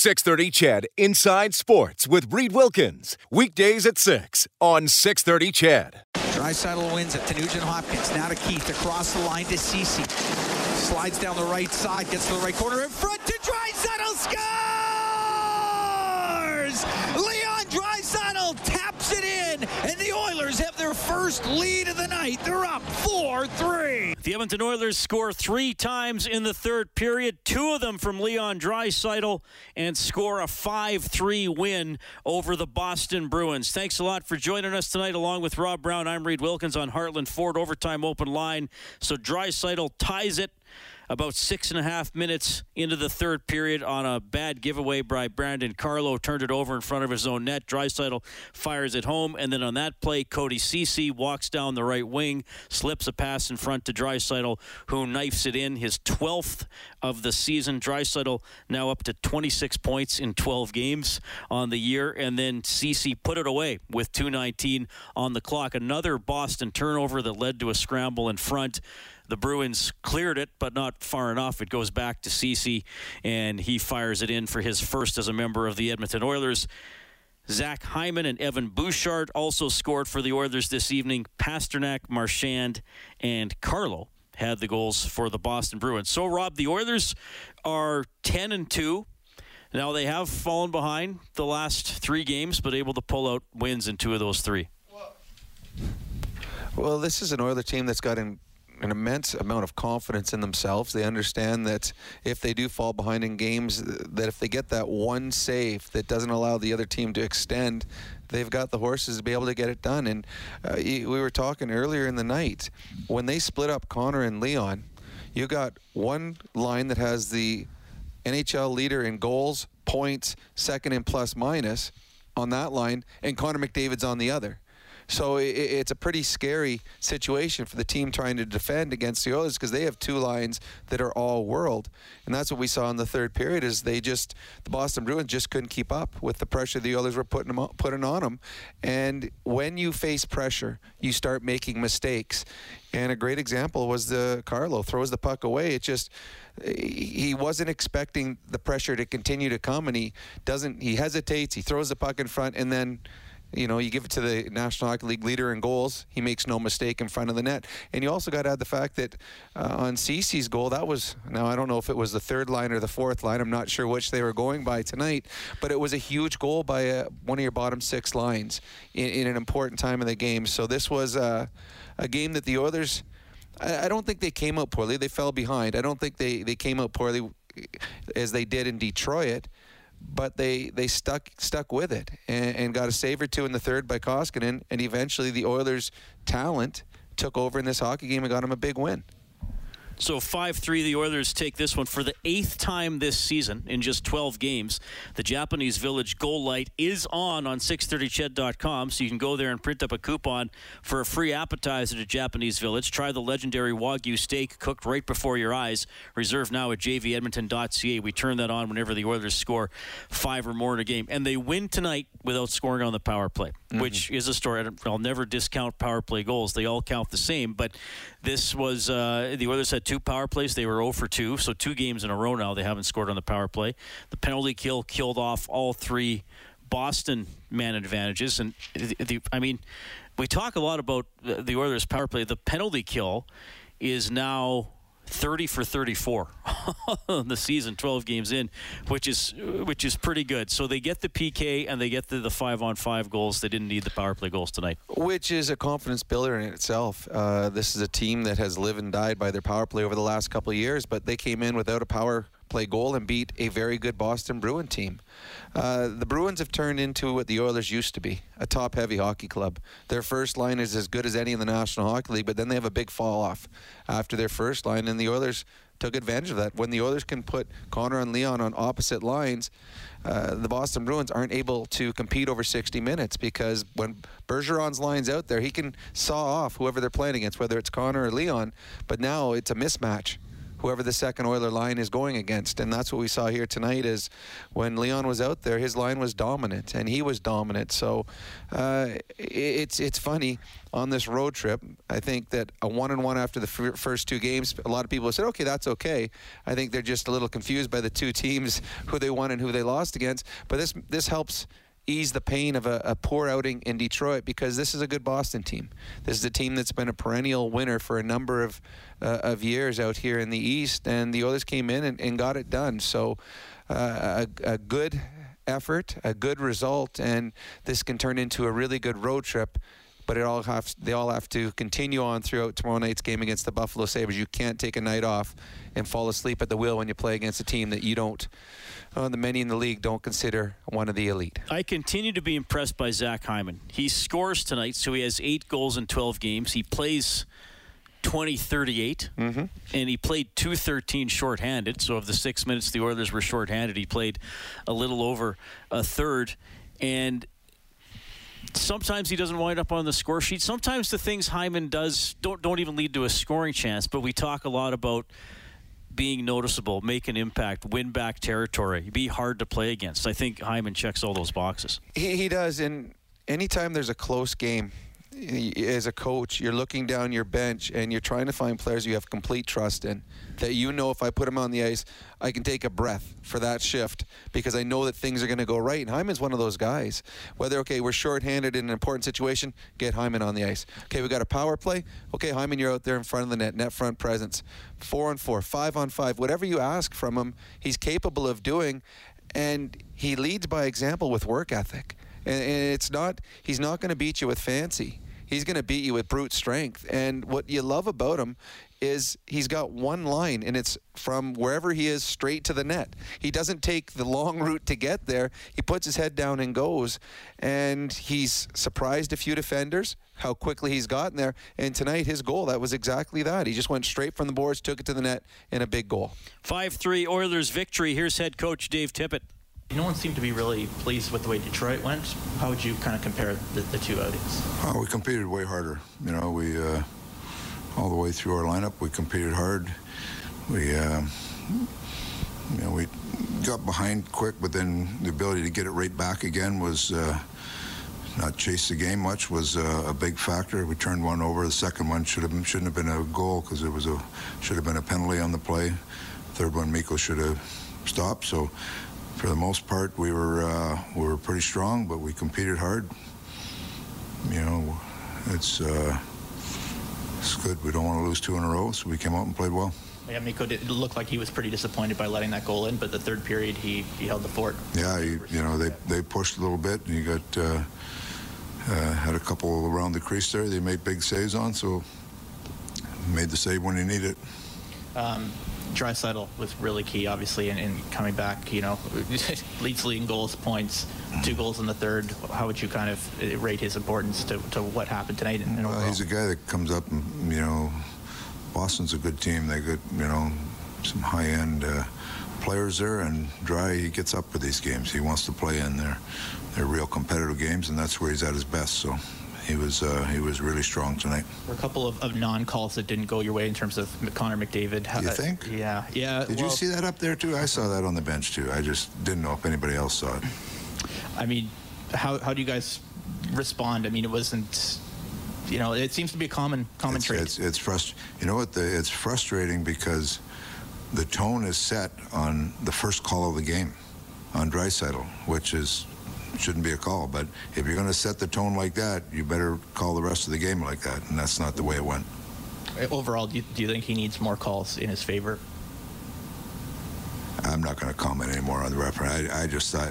630 CHED Inside Sports with Reed Wilkins. Weekdays at 6 on 630 CHED. Draisaitl wins it to Nugent Hopkins. Now to Keith across the line to Ceci. Slides down the right side, gets to the right corner in front to Draisaitl. Scores! Leon Draisaitl taps it in, and the Oilers have their first lead of the night. They're up 4 3. The Edmonton Oilers score three times in the third period, two of them from Leon Draisaitl, and score a 5 3 win over the Boston Bruins. Thanks a lot for joining us tonight, along with Rob Brown. I'm Reed Wilkins on Heartland Ford Overtime Open Line. So Draisaitl ties it about six and a half minutes into the third period on a bad giveaway by Brandon Carlo. Turned it over in front of his own net. Draisaitl fires it home. And then on that play, Cody Ceci walks down the right wing, slips a pass in front to Draisaitl, who knifes it in. His 12th of the season. Draisaitl now up to 26 points in 12 games on the year. And then Ceci put it away with 2.19 on the clock. Another Boston turnover that led to a scramble in front. The Bruins cleared it, but not far enough. It goes back to Ceci, and he fires it in for his first as a member of the Edmonton Oilers. Zach Hyman and Evan Bouchard also scored for the Oilers this evening. Pastrnak, Marchand, and Carlo had the goals for the Boston Bruins. So, Rob, the Oilers are 10 and 2. Now, they have fallen behind the last three games, but able to pull out wins in two of those three. Well, this is an Oiler team that's got an, an immense amount of confidence in themselves. They understand that if they do fall behind in games, that if they get that one save that doesn't allow the other team to extend, they've got the horses to be able to get it done. And uh, we were talking earlier in the night when they split up Connor and Leon. You got one line that has the NHL leader in goals, points, second in plus minus on that line, and Connor McDavid's on the other. So it, it's a pretty scary situation for the team trying to defend against the Oilers because they have two lines that are all world, and that's what we saw in the third period. Is they just the Boston Bruins just couldn't keep up with the pressure the Oilers were putting them putting on them, and when you face pressure, you start making mistakes. And a great example was the Carlo throws the puck away. It just he wasn't expecting the pressure to continue to come, and he doesn't. He hesitates. He throws the puck in front, and then you know, you give it to the National Hockey League leader in goals. He makes no mistake in front of the net. And you also got to add the fact that uh, on Ceci's goal, that was, now I don't know if it was the third line or the fourth line. I'm not sure which they were going by tonight, but it was a huge goal by uh, one of your bottom six lines in, in, an important time in the game. So this was uh, a game that the Oilers, I, I don't think they came out poorly. They fell behind. I don't think they, they came out poorly as they did in Detroit but they they stuck stuck with it and, and, got a save or two in the third by Koskinen, and eventually the Oilers' talent took over in this hockey game and got them a big win. So 5 3, the Oilers take this one for the eighth time this season in just 12 games. The Japanese Village goal light is on on 630ched.com, so you can go there and print up a coupon for a free appetizer to Japanese Village. Try the legendary Wagyu steak cooked right before your eyes. Reserve now at jvedmonton.ca. We turn that on whenever the Oilers score five or more in a game. And they win tonight without scoring on the power play, mm-hmm. which is a story. I'll never discount power play goals, they all count the same. But this was, uh, the Oilers had two power plays. They were 0 for 2, so two games in a row now they haven't scored on the power play. The penalty kill killed off all three Boston man advantages. And the, the, I mean, we talk a lot about the Oilers' power play. The penalty kill is now 30 for 34 the season 12 games in which is which is pretty good. So they get the PK and they get the, the five on five goals. They didn't need the power play goals tonight. Which is a confidence builder in itself. Uh, this is a team that has lived and died by their power play over the last couple of years but they came in without a power play goal and beat a very good Boston Bruin team. Uh, the Bruins have turned into what the Oilers used to be a top heavy hockey club. Their first line is as good as any in the National Hockey League, but then they have a big fall off after their first line, and the Oilers took advantage of that. When the Oilers can put Connor and Leon on opposite lines, uh, the Boston Bruins aren't able to compete over 60 minutes because when Bergeron's line's out there, he can saw off whoever they're playing against, whether it's Connor or Leon. But now it's a mismatch whoever the second Oiler line is going against. And that's what we saw here tonight is when Leon was out there, his line was dominant and he was dominant. So uh, it's it's funny on this road trip. I think that a one and one after the f- first two games, a lot of people said, okay, that's okay. I think they're just a little confused by the two teams who they won and who they lost against. But this this helps ease the pain of a, a, poor outing in Detroit because this is a good Boston team. This is a team that's been a perennial winner for a number of uh, of years out here in the East, and the Oilers came in and, and got it done. So uh, a, a good effort, a good result, and this can turn into a really good road trip but it all have they all have to continue on throughout tomorrow night's game against the Buffalo Sabres. You can't take a night off and fall asleep at the wheel when you play against a team that you don't, uh, the many in the league don't consider one of the elite. I continue to be impressed by Zach Hyman. He scores tonight, so he has eight goals in 12 games. He plays 2038, mm-hmm. and he played 213 shorthanded. So, of the six minutes the Oilers were shorthanded, he played a little over a third. And sometimes he doesn't wind up on the score sheet. Sometimes the things Hyman does don't don't even lead to a scoring chance. But we talk a lot about being noticeable, make an impact, win back territory, be hard to play against. I think Hyman checks all those boxes. He, he does, and anytime there's a close game, as a coach, you're looking down your bench and you're trying to find players you have complete trust in. That you know if I put them on the ice, I can take a breath for that shift because I know that things are going to go right. And Hyman's one of those guys. Whether, okay, we're shorthanded in an important situation, get Hyman on the ice. Okay, we got a power play. Okay, Hyman, you're out there in front of the net, net front presence. Four on four, five on five, whatever you ask from him, he's capable of doing. And he leads by example with work ethic. And, and it's not, he's not going to beat you with fancy. He's going to beat you with brute strength. And what you love about him is he's got one line and it's from wherever he is straight to the net. He doesn't take the long route to get there. He puts his head down and goes. And he's surprised a few defenders how quickly he's gotten there. And tonight, his goal, that was exactly that. He just went straight from the boards, took it to the net, and a big goal. 5 3 Oilers victory. Here's head coach Dave Tippett. No one seemed to be really pleased with the way Detroit went. How would you kind of compare the, the two outings? we competed way harder. You know, we uh, all the way through our lineup, we competed hard. We, uh, you know, we got behind quick, but then the ability to get it right back again was. Uh, not chase the game much was uh, a big factor. We turned one over. The second one should have shouldn't have been a goal because it was a should have been a penalty on the play. Third one, Mikko should have stopped. So for the most part, we were uh, we were pretty strong, but we competed hard. You know, it's uh, it's good. We don't want to lose two in a row, so we came out and played well. Yeah, Mikko did look like he was pretty disappointed by letting that goal in, but the third period he, he held the fort. Yeah, he, you know they they pushed a little bit, and he got uh, uh, had a couple around the crease there. They made big saves on, so made the save when he needed it. Um, Draisaitl was really key, obviously, in, in coming back. You know, leads leading goals, points, two goals in the third. How would you kind of uh, rate his importance to, to what happened tonight? And, well, he's a guy that comes up and you know, Boston's a good team. They got you know some high end uh, players there, and Drai he gets up for these games. He wants to play in there. They're real competitive games, and that's where he's at his best. So he was uh, he was really strong tonight. There were a couple of, of non-calls that didn't go your way in terms of Connor McDavid. How, you think? Uh, yeah, yeah. Did well, you see that up there too? I saw that on the bench too. I just didn't know if anybody else saw it. I mean, how how do you guys respond? I mean, it wasn't. You know, it seems to be a common common it's, trait. It's, it's frust- You know what? The, it's frustrating because the tone is set on the first call of the game on Draisaitl, which is shouldn't be a call. But if you're going to set the tone like that, you better call the rest of the game like that. And that's not the way it went. Overall, do you, do you think he needs more calls in his favor? I'm not going to comment anymore on the referee. I, I just thought,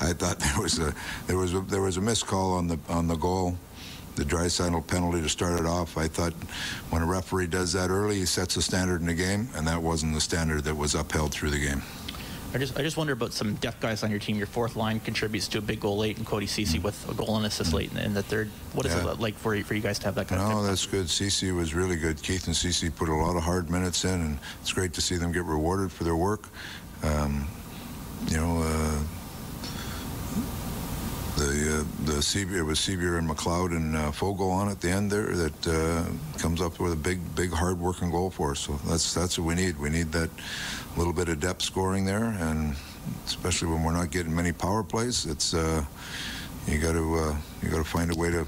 I thought there was a there was a, there was a missed call on the on the goal, the Draisaitl penalty to start it off. I thought when a referee does that early, he sets a standard in the game, and that wasn't the standard that was upheld through the game. I just I just wonder about some depth guys on your team. Your fourth line contributes to a big goal late, and Cody Ceci with a goal and assist late in, in the third. What is yeah. it like for you, for you guys to have that kind no, of? No, that's good. Ceci was really good. Keith and Ceci put a lot of hard minutes in, and it's great to see them get rewarded for their work. Um, you know, uh, the uh, the Sceviour, it was Sceviour and McLeod and uh, Foegele on at the end there that uh, comes up with a big, big, hard-working goal for us. So that's that's what we need. We need that little bit of depth scoring there, and especially when we're not getting many power plays, it's uh, you got to uh, you got to find a way to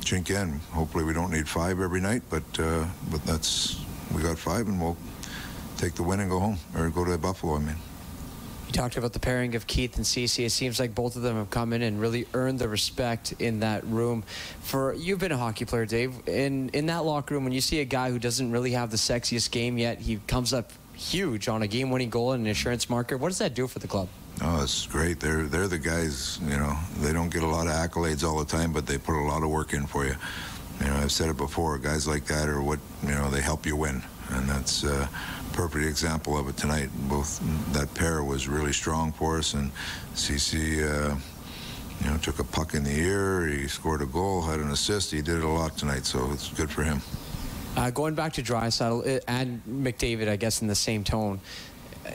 chink in. Hopefully, we don't need five every night, but uh, but that's we got five, and we'll take the win and go home or go to Buffalo. I mean. Talked about the pairing of Keith and Ceci. It seems like both of them have come in and really earned the respect in that room. For you've been a hockey player, Dave. In in that locker room, when you see a guy who doesn't really have the sexiest game yet, he comes up huge on a game-winning goal and an insurance marker. What does that do for the club? Oh, it's great. They're they're the guys. You know, they don't get a lot of accolades all the time, but they put a lot of work in for you. You know, I've said it before. Guys like that are what you know. They help you win, and that's. Uh, perfect example of it tonight. Both that pair was really strong for us, and Ceci, uh, you know, took a puck in the air. He scored a goal, had an assist. He did it a lot tonight, so it's good for him. Uh, going back to Draisaitl and McDavid, I guess in the same tone.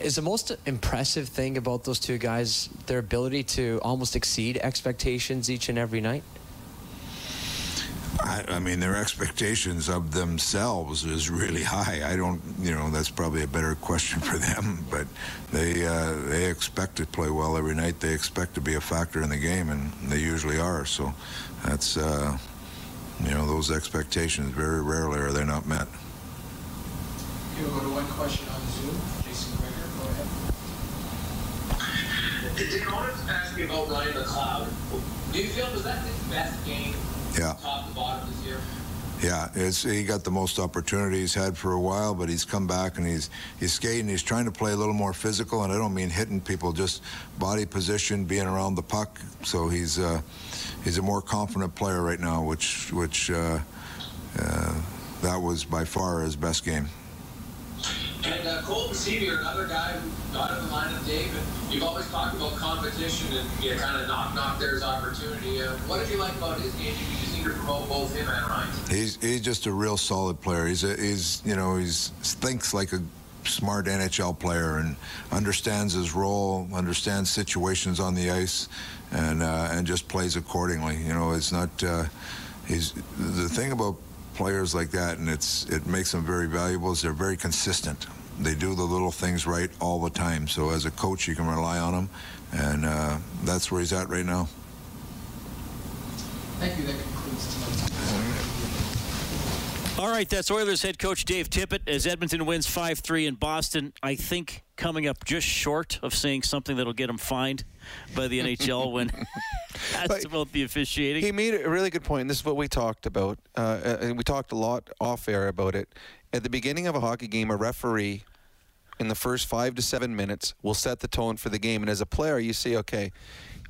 Is the most impressive thing about those two guys their ability to almost exceed expectations each and every night? I, I, mean, their expectations of themselves is really high. I don't, you know, that's probably a better question for them. But they uh, they expect to play well every night. They expect to be a factor in the game, and they usually are. So that's, uh, you know, those expectations very rarely are they not met. We'll go to one question on Zoom. Jason Gregor, go ahead. Did I want to ask you about Ryan McLeod? Do you feel was that his best game yeah. top to bottom this year? Yeah, it's, he got the most opportunity he's had for a while, but he's come back and he's he's skating. He's trying to play a little more physical, and I don't mean hitting people, just body position, being around the puck. So he's uh, he's a more confident player right now, which which uh, uh, that was by far his best game. And uh, Colton Sceviour, another guy who got in the line of David. You've always talked about competition and you know, kind of knock knock there's opportunity. Uh, what did you like about his game? You just need to promote both him and Ryan. He's he's just a real solid player. He's a, he's you know he's thinks like a smart NHL player and understands his role, understands situations on the ice, and uh, and just plays accordingly. You know, it's not. Uh, he's the thing about players like that, and it's it makes them very valuable. Is they're very consistent. They do the little things right all the time. So as a coach, you can rely on them, and uh, that's where he's at right now. Thank you. That concludes tonight's. All right, that's Oilers head coach Dave Tippett as Edmonton wins 5 3 in Boston. I think coming up just short of saying something that'll get him fined by the NHL when asked about the officiating. He made a really good point. This is what we talked about, uh, and we talked a lot off air about it. At the beginning of a hockey game, a referee in the first five to seven minutes will set the tone for the game. And as a player, you see, okay,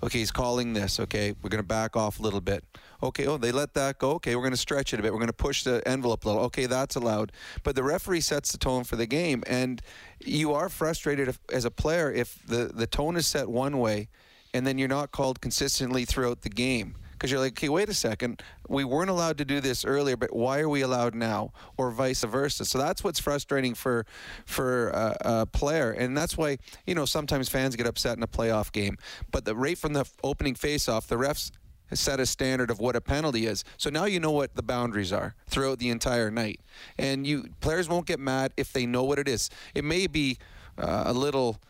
okay, he's calling this. Okay, we're going to back off a little bit. Okay, oh, they let that go. Okay, we're going to stretch it a bit. We're going to push the envelope a little. Okay, that's allowed. But the referee sets the tone for the game, and you are frustrated if, as a player if the the tone is set one way, and then you're not called consistently throughout the game because you're like, okay, wait a second, we weren't allowed to do this earlier, but why are we allowed now, or vice versa? So that's what's frustrating for for a player, and that's why you know sometimes fans get upset in a playoff game. But the rate from the opening faceoff, the refs set a standard of what a penalty is. So now you know what the boundaries are throughout the entire night, and you players won't get mad if they know what it is. It may be uh, a little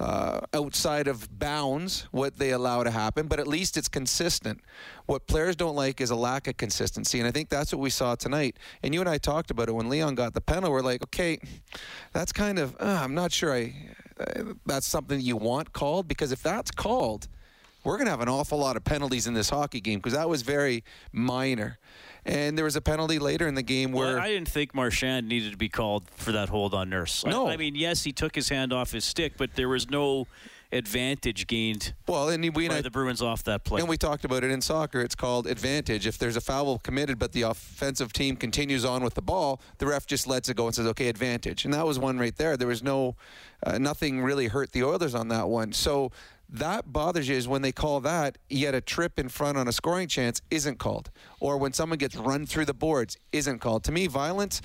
uh, outside of bounds what they allow to happen, but at least it's consistent. What players don't like is a lack of consistency, and I think that's what we saw tonight. And you and I talked about it when Leon got the penalty. We're like, okay, that's kind of uh, I'm not sure I uh, that's something you want called because if that's called, we're going to have an awful lot of penalties in this hockey game because that was very minor. And there was a penalty later in the game where well, I didn't think Marchand needed to be called for that hold on Nurse. No, I, I mean yes, he took his hand off his stick, but there was no advantage gained. Well, and we by the Bruins off that play. And we talked about it in soccer. It's called advantage. If there's a foul committed, but the offensive team continues on with the ball, the ref just lets it go and says, "Okay, advantage." And that was one right there. There was no, uh, nothing really hurt the Oilers on that one. So that bothers you is when they call that, yet a trip in front on a scoring chance isn't called. Or when someone gets run through the boards isn't called. To me, violence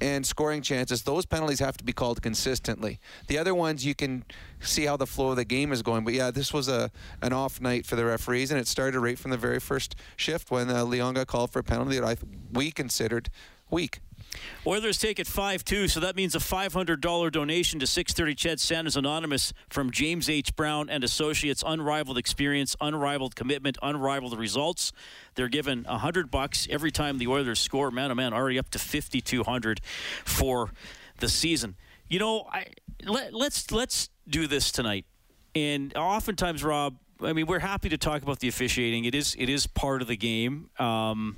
and scoring chances, those penalties have to be called consistently. The other ones you can see how the flow of the game is going. But yeah, this was a an off night for the referees, and it started right from the very first shift when uh, Leon got called for a penalty that I we considered weak. Oilers take it 5 2, so that means a $500 donation to 630 CHED Santa's Anonymous from James H. Brown and Associates. Unrivaled experience, unrivaled commitment, unrivaled results. They're given 100 bucks every time the Oilers score. Man, oh man, already up to 5,200 for the season. You know, I, let, let's let's do this tonight. And oftentimes, Rob, I mean, we're happy to talk about the officiating. It is it is part of the game. Um,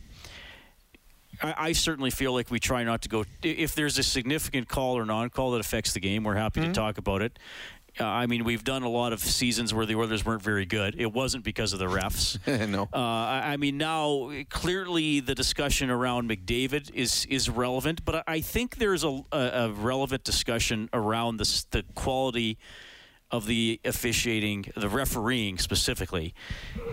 I, I, certainly feel like we try not to go. If there's a significant call or non-call that affects the game, we're happy mm-hmm. to talk about it. Uh, I mean, we've done a lot of seasons where the Oilers weren't very good. It wasn't because of the refs. no. Uh, I mean, now clearly the discussion around McDavid is is relevant, but I think there's a, a, a relevant discussion around the the quality of the officiating, the refereeing specifically,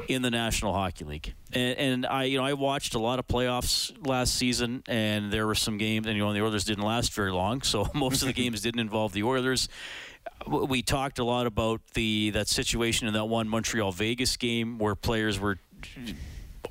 in the National Hockey League. And, and, I, you know, I watched a lot of playoffs last season, and there were some games, and you know, the Oilers didn't last very long, so most of the games didn't involve the Oilers. We talked a lot about the that situation in that one Montreal Vegas game where players were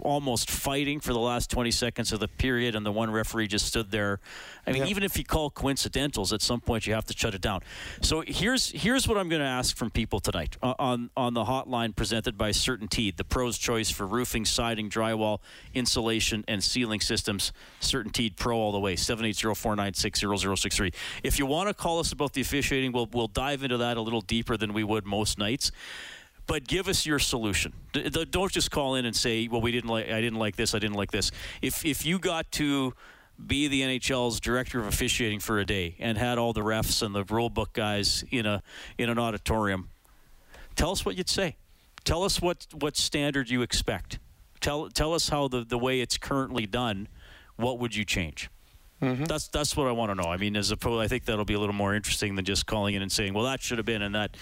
almost fighting for the last 20 seconds of the period, and the one referee just stood there. I mean, yeah. even if you call coincidentals, at some point you have to shut it down. So here's here's what I'm going to ask from people tonight uh, on on the hotline presented by CertainTeed, the pros' choice for roofing, siding, drywall, insulation, and ceiling systems. CertainTeed Pro all the way. 780-496-0063. If you want to call us about the officiating, we'll we'll dive into that a little deeper than we would most nights but give us your solution. Don't just call in and say, "Well, we didn't like. I didn't like this. I didn't like this." If if you got to be the NHL's director of officiating for a day and had all the refs and the rule book guys in a in an auditorium, tell us what you'd say. Tell us what what standard you expect. Tell tell us how the the way it's currently done. What would you change? Mm-hmm. That's that's what I want to know. I mean, as a opposed, I think that'll be a little more interesting than just calling in and saying, "Well, that should have been," and that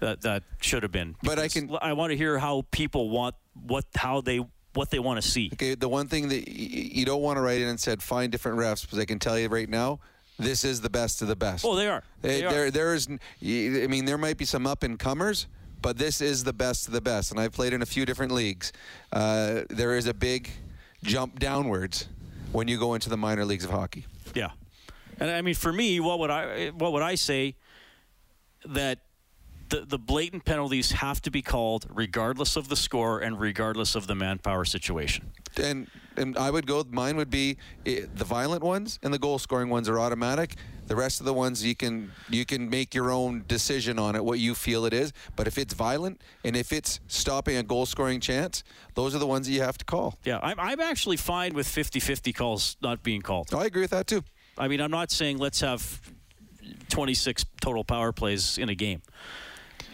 that that should have been. But I can. I want to hear how people want what how they what they want to see. Okay, the one thing that you don't want to write in and said find different refs because I can tell you right now. This is the best of the best. Oh, they are. They, they are. There, there is. I mean, there might be some up and comers, but this is the best of the best. And I've played in a few different leagues. Uh, there is a big jump downwards when you go into the minor leagues of hockey. Yeah, and I mean, for me, what would I what would I say that the, the blatant penalties have to be called regardless of the score and regardless of the manpower situation. And and I would go. Mine would be eh, the violent ones and the goal scoring ones are automatic. The rest of the ones you can you can make your own decision on it, what you feel it is. But if it's violent and if it's stopping a goal scoring chance, those are the ones that you have to call. Yeah, I'm, I'm actually fine with 50-50 calls not being called. I agree with that too. I mean, I'm not saying let's have 26 total power plays in a game.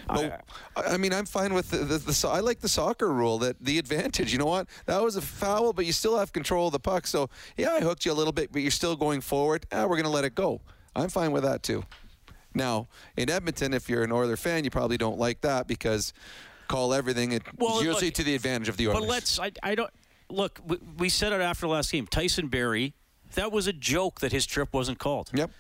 But, I, I, mean, I'm fine with the, the, the, I like the soccer rule that the advantage. You know what? That was a foul, but you still have control of the puck. So yeah, I hooked you a little bit, but you're still going forward. Ah, we're going to let it go. I'm fine with that too. Now in Edmonton, if you're an Oiler fan, you probably don't like that because call everything. It's well, usually look, to the advantage of the Oilers. But let's. I, I don't look. We, we said it after the last game. Tyson Barrie. That was a joke that his trip wasn't called. Yep.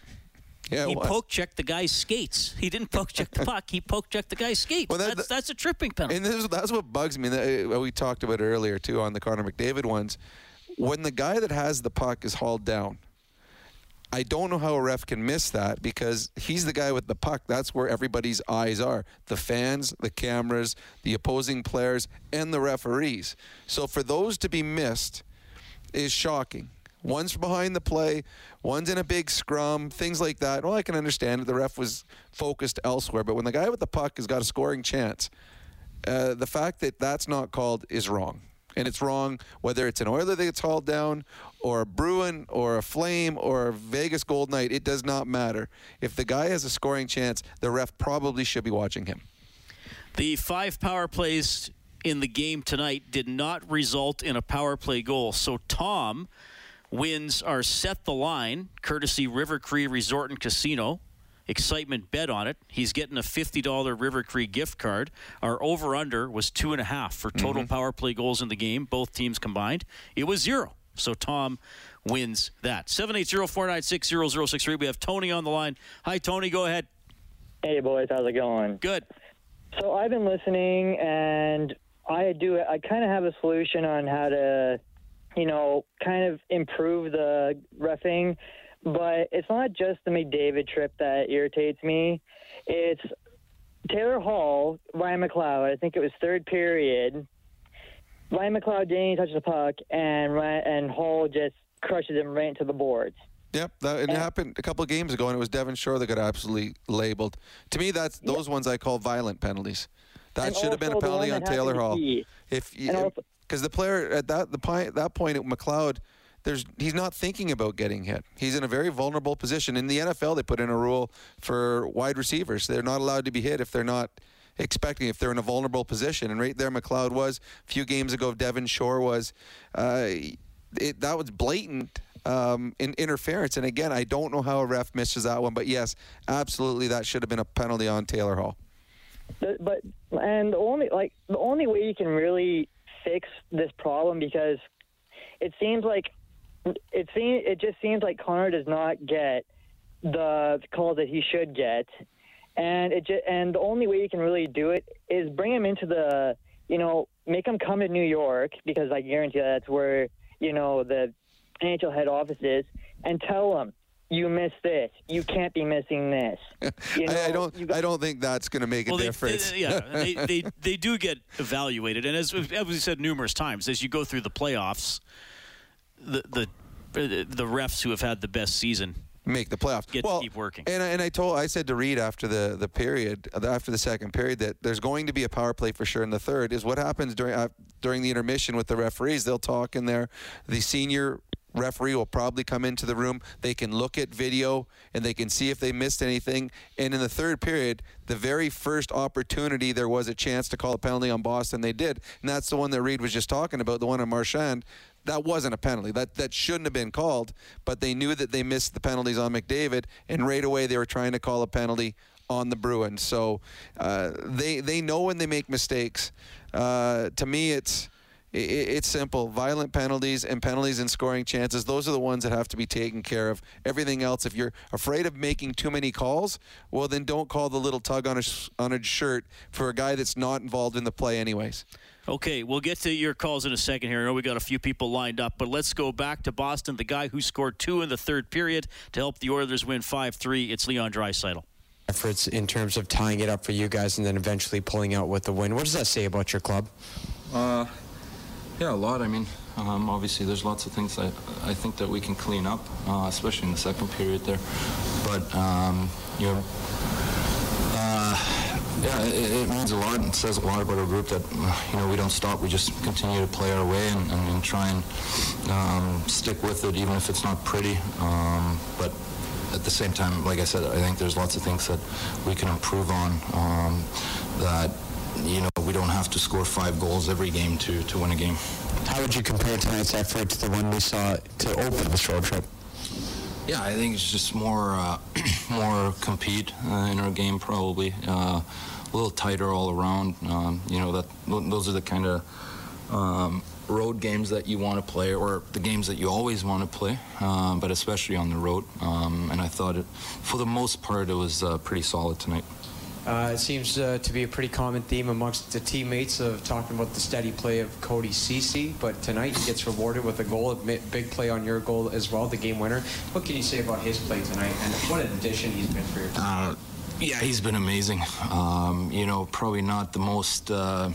Yeah, he poke checked the guy's skates. He didn't poke check the puck. He poke checked the guy's skates. Well, that, that's, that's a tripping penalty. And this, that's what bugs me. That, uh, we talked about earlier too on the Connor McDavid ones. When the guy that has the puck is hauled down, I don't know how a ref can miss that because he's the guy with the puck. That's where everybody's eyes are the fans, the cameras, the opposing players, and the referees. So for those to be missed is shocking. One's behind the play, one's in a big scrum, things like that. Well, I can understand that the ref was focused elsewhere, but when the guy with the puck has got a scoring chance, uh, the fact that that's not called is wrong. And it's wrong whether it's an Oiler that gets hauled down, or a Bruin, or a Flame, or a Vegas Gold Knight. It does not matter. If the guy has a scoring chance, the ref probably should be watching him. The five power plays in the game tonight did not result in a power play goal. So Tom Wins are set the line, courtesy River Cree Resort and Casino. Excitement bet on it. He's getting a $50 River Cree gift card. Our over under was two and a half for total mm-hmm. power play goals in the game, both teams combined. It was zero. So Tom wins that. 780-496-0063. We have Tony on the line. Hi, Tony. Go ahead. Hey, boys. How's it going? Good. So I've been listening, and I do. I kind of have a solution on how to, you know, kind of improve the refing. But it's not just the McDavid trip that irritates me. It's Taylor Hall, Ryan McLeod. I think it was third period. Ryan McLeod didn't touch the puck, and Ryan, and Hall just crushes him right into the boards. Yep, that, it happened a couple of games ago, and it was Devin Shore that got absolutely labeled. To me, that's those ones I call violent penalties. That And should have been a penalty on Taylor Hall. If And also- because the player at that the point that point at McLeod, there's he's not thinking about getting hit. He's in a very vulnerable position. In the NFL, they put in a rule for wide receivers; they're not allowed to be hit if they're not expecting if they're in a vulnerable position. And right there, McLeod was a few games ago. Devin Shore was. Uh, it, that was blatant um, in interference. And again, I don't know how a ref misses that one, but yes, absolutely, that should have been a penalty on Taylor Hall. But, but and only like the only way you can really fix this problem because it seems like it seems it just seems like Connor does not get the calls that he should get, and it just, and the only way you can really do it is bring him into the you know make him come to New York because I guarantee that's where you know the NHL head office is and tell him you missed this you can't be missing this. You I, I don't. you got- I don't think that's going to make a they, difference. they- yeah, they, they they do get evaluated, and as, as we said numerous times, as you go through the playoffs, the the the refs who have had the best season make the playoffs. Get to well, keep working. And I, and I told I said to Reed after the the period after the second period that there's going to be a power play for sure in the third. Is what happens during uh, during the intermission with the referees. They'll talk in there. The senior referee will probably come into the room. They can look at video and they can see if they missed anything. And in the third period, the very first opportunity there was a chance to call a penalty on Boston, they did. And that's the one that Reed was just talking about, the one on Marchand. That wasn't a penalty. That that shouldn't have been called. But they knew that they missed the penalties on McDavid, and right away they were trying to call a penalty on the Bruins. So uh, they they know when they make mistakes. Uh, to me, it's it's simple. Violent penalties and penalties and scoring chances, those are the ones that have to be taken care of. Everything else, if you're afraid of making too many calls, well, then don't call the little tug on a, on a shirt for a guy that's not involved in the play, anyways. Okay, we'll get to your calls in a second here. I know we got a few people lined up, but let's go back to Boston. The guy who scored two in the third period to help the Oilers win 5 3, it's Leon Draisaitl. Efforts in terms of tying it up for you guys and then eventually pulling out with the win. What does that say about your club? Uh, yeah, a lot. I mean, um, obviously, there's lots of things I, I think that we can clean up, uh, especially in the second period there. But um, you know, uh, yeah, it, it means a lot and says a lot about our group that you know we don't stop. We just continue to play our way and, and, and try and um, stick with it, even if it's not pretty. Um, but at the same time, like I said, I think there's lots of things that we can improve on. Um, that you know we don't have to score five goals every game to, to win a game. How would you compare tonight's effort to the one we saw to open the road trip? Yeah, I think it's just more uh, more compete uh, in our game probably. Uh, a little tighter all around. Um, you know that those are the kind of um, road games that you want to play, or the games that you always want to play, um, but especially on the road. Um, and I thought, it, for the most part, it was uh, pretty solid tonight. Uh, it seems uh, to be a pretty common theme amongst the teammates of talking about the steady play of Cody Ceci, but tonight he gets rewarded with a goal, a big play on your goal as well, the game winner. What can you say about his play tonight, and what an addition he's been for your team? Uh, yeah, he's been amazing. Um, you know, probably not the most. Uh,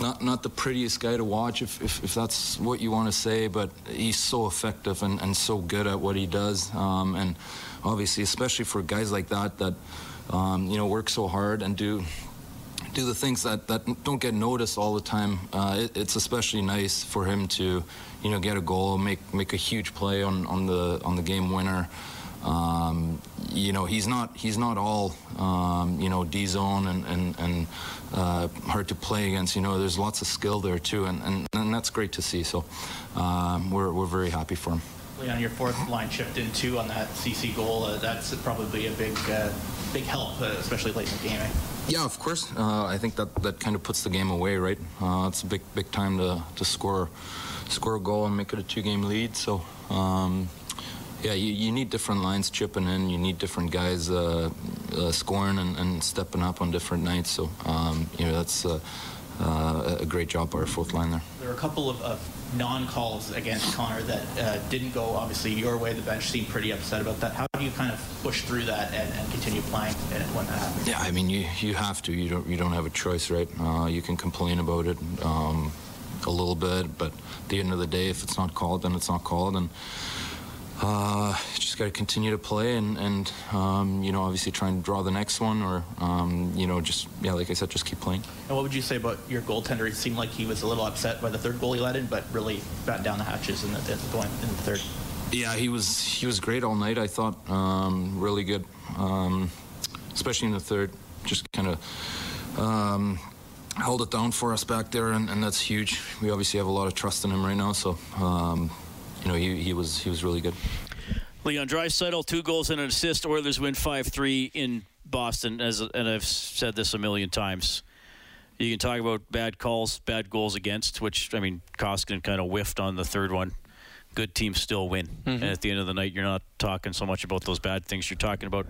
not, not the prettiest guy to watch, if, if, if that's what you want to say, but he's so effective and, and so good at what he does. Um, and obviously, especially for guys like that, that um, you know work so hard and do do the things that, that don't get noticed all the time. Uh, it, it's especially nice for him to, you know, get a goal, make make a huge play on, on the on the game winner. Um, you know, he's not he's not all um, you know D zone and and, and uh, hard to play against. You know, there's lots of skill there too, and, and, and that's great to see. So um, we're we're very happy for him. Leon, your fourth line chipped in too on that Ceci goal. Uh, that's probably a big, uh, big help, uh, especially late in the game. Eh? Yeah, of course. Uh, I think that, that kind of puts the game away, right? Uh, it's a big big time to, to score score a goal and make it a two game lead. So. Um, yeah, you, you need different lines chipping in. You need different guys uh, uh, scoring and, and, stepping up on different nights. So, um, you know, that's uh, uh a great job by our fourth line there. There are a couple of, of non-calls against Connor that uh, didn't go obviously your way. The bench seemed pretty upset about that. How do you kind of push through that and, and continue playing when that happens? Yeah, I mean you you have to. You don't you don't have a choice, right? Uh, you can complain about it um, a little bit, but at the end of the day, if it's not called, then it's not called, and uh, just got to continue to play and, and um, you know, obviously try and draw the next one or, um, you know, just, yeah, like I said, just keep playing. And what would you say about your goaltender? It seemed like he was a little upset by the third goal he let in, but really bat down the hatches in the, going in the third. Yeah, he was he was great all night. I thought um, really good, um, especially in the third. Just kind of um, held it down for us back there, and, and, that's huge. We obviously have a lot of trust in him right now, so um, you know, he, he was he was really good. Leon Draisaitl, two goals and an assist. Oilers win five three in Boston. As and I've said this a million times. You can talk about bad calls, bad goals against, which I mean, Koskinen kind of whiffed on the third one. Good teams still win, mm-hmm. and at the end of the night, you're not talking so much about those bad things. You're talking about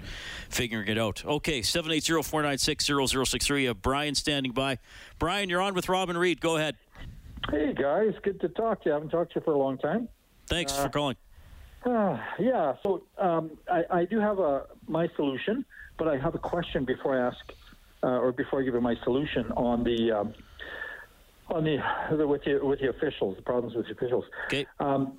figuring it out. Okay, seven eight zero four nine six zero zero six three. Uh, Brian standing by. Brian, you're on with Robin Reed. Go ahead. Hey guys, good to talk to you. I haven't talked to you for a long time. Thanks uh, for calling. Uh, yeah, so um, I, I, do have a my solution, but I have a question before I ask, uh, or before I give you my solution on the um, on the, the, with the with the officials, the problems with the officials. Okay. Um,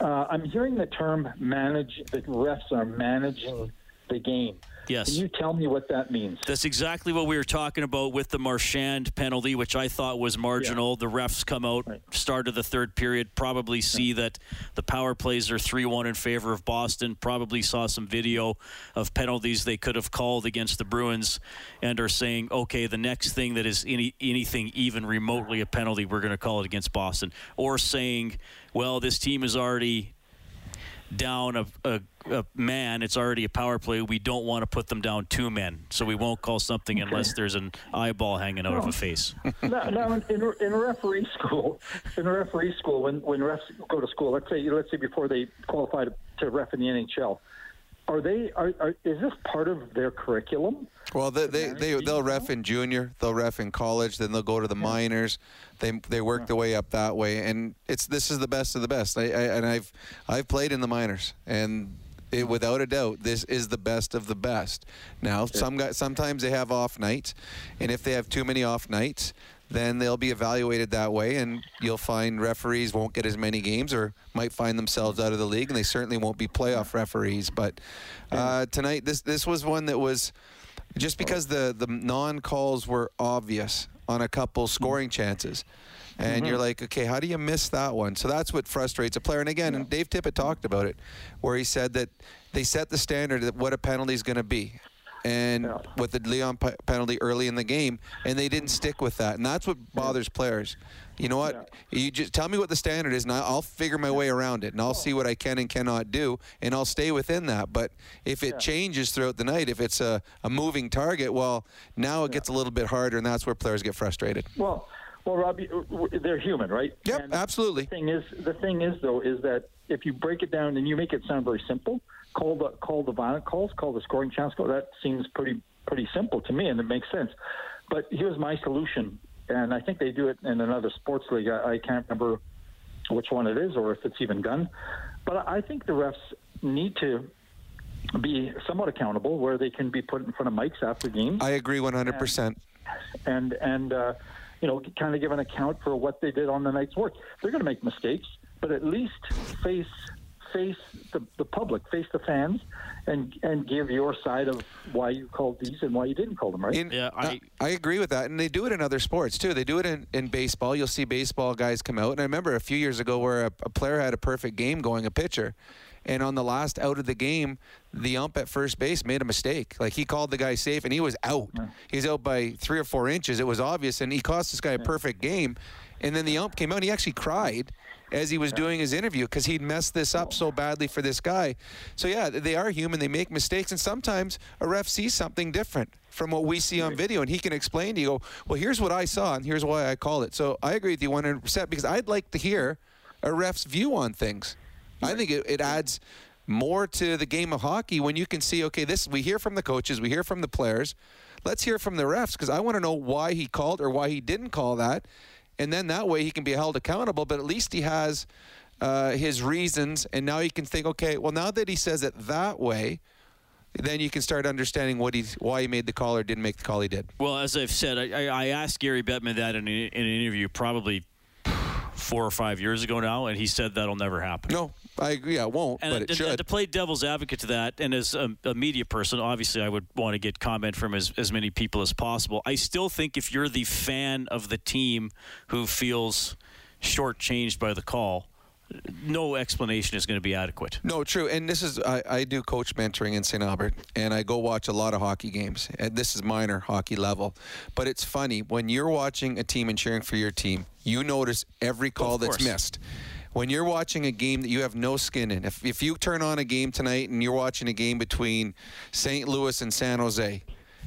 uh, I'm hearing the term "manage." The refs are managing the game. Yes. Can you tell me what that means? That's exactly what we were talking about with the Marchand penalty, which I thought was marginal. Yeah. The refs come out, right. start of the third period, probably see that the power plays are 3 1 in favor of Boston, probably saw some video of penalties they could have called against the Bruins, and are saying, okay, the next thing that is any, anything even remotely a penalty, we're going to call it against Boston. Or saying, well, this team is already down a, a, a, man, it's already a power play. We don't want to put them down two men, so we won't call something okay. unless there's an eyeball hanging out no. of a face. now, now in, in, in, referee school, in referee school, when when refs go to school, let's say let's say before they qualify to, to ref in the NHL, are they? Are, are, is this part of their curriculum? Well, they they, they they'll ref in junior, they'll ref in college, then they'll go to the yeah. minors. They they work yeah. their way up that way, and it's this is the best of the best. I, I and I've I've played in the minors, and it, without a doubt, this is the best of the best. Now, some guys sometimes they have off nights, and if they have too many off nights, then they'll be evaluated that way, and you'll find referees won't get as many games or might find themselves out of the league, and they certainly won't be playoff referees. But uh, tonight, this this was one that was just because the the non calls were obvious on a couple scoring chances. And mm-hmm. you're like, okay, how do you miss that one? So that's what frustrates a player. And again, yeah. Dave Tippett talked about it, where he said that they set the standard that what a penalty is going to be and yeah. with the Leon p- penalty early in the game, and they didn't stick with that, and that's what bothers players. You know what? Yeah. You just tell me what the standard is, and I'll figure my way around it, and I'll see what I can and cannot do, and I'll stay within that. But if it yeah. changes throughout the night, if it's a, a moving target, well, now it gets a little bit harder, and that's where players get frustrated. Well, well, Robbie, they're human, right? Yep, and absolutely. The thing is, the thing is, though, is that if you break it down and you make it sound very simple, call the call the violent calls, call the scoring chance call. That seems pretty pretty simple to me, and it makes sense. But here's my solution, and I think they do it in another sports league. I, I can't remember which one it is or if it's even done. But I think the refs need to be somewhat accountable, where they can be put in front of mics after games. I agree 100. percent And and uh, you know, kind of give an account for what they did on the night's work. They're going to make mistakes, but at least face face the, the public, face the fans, and and give your side of why you called these and why you didn't call them, right? In, yeah, I, I agree with that, and they do it in other sports too. They do it in, in baseball. You'll see baseball guys come out, and I remember a few years ago where a, a player had a perfect game going, a pitcher, And on the last out of the game, the ump at first base made a mistake. Like he called the guy safe, and he was out. He's out by three or four inches. It was obvious, and he cost this guy a perfect game. And then the ump came out. and He actually cried as he was doing his interview because he'd messed this up so badly for this guy. So yeah, they are human. They make mistakes, and sometimes a ref sees something different from what we see on video, and he can explain to you. Go, well, here's what I saw, and here's why I called it. So I agree with you 100 percent because I'd like to hear a ref's view on things. I think it, it adds more to the game of hockey when you can see, okay, this we hear from the coaches, we hear from the players. Let's hear from the refs because I want to know why he called or why he didn't call that, and then that way he can be held accountable. But at least he has uh, his reasons, and now he can think, okay, well now that he says it that way, then you can start understanding what he why he made the call or didn't make the call he did. Well, as I've said, I, I asked Gary Bettman that in, in an interview probably four or five years ago now, and he said that'll never happen. No, I agree. I won't, and, but it and, should. and to play devil's advocate to that, and as a, a, media person, obviously I would want to get comment from as, as many people as possible. I still think if you're the fan of the team who feels shortchanged by the call, no explanation is going to be adequate. No, true. And this is I, I do coach mentoring in St. Albert, and I go watch a lot of hockey games. And this is minor hockey level, but it's funny when you're watching a team and cheering for your team, you notice every call that's missed. When you're watching a game that you have no skin in, if if you turn on a game tonight and you're watching a game between St. Louis and San Jose,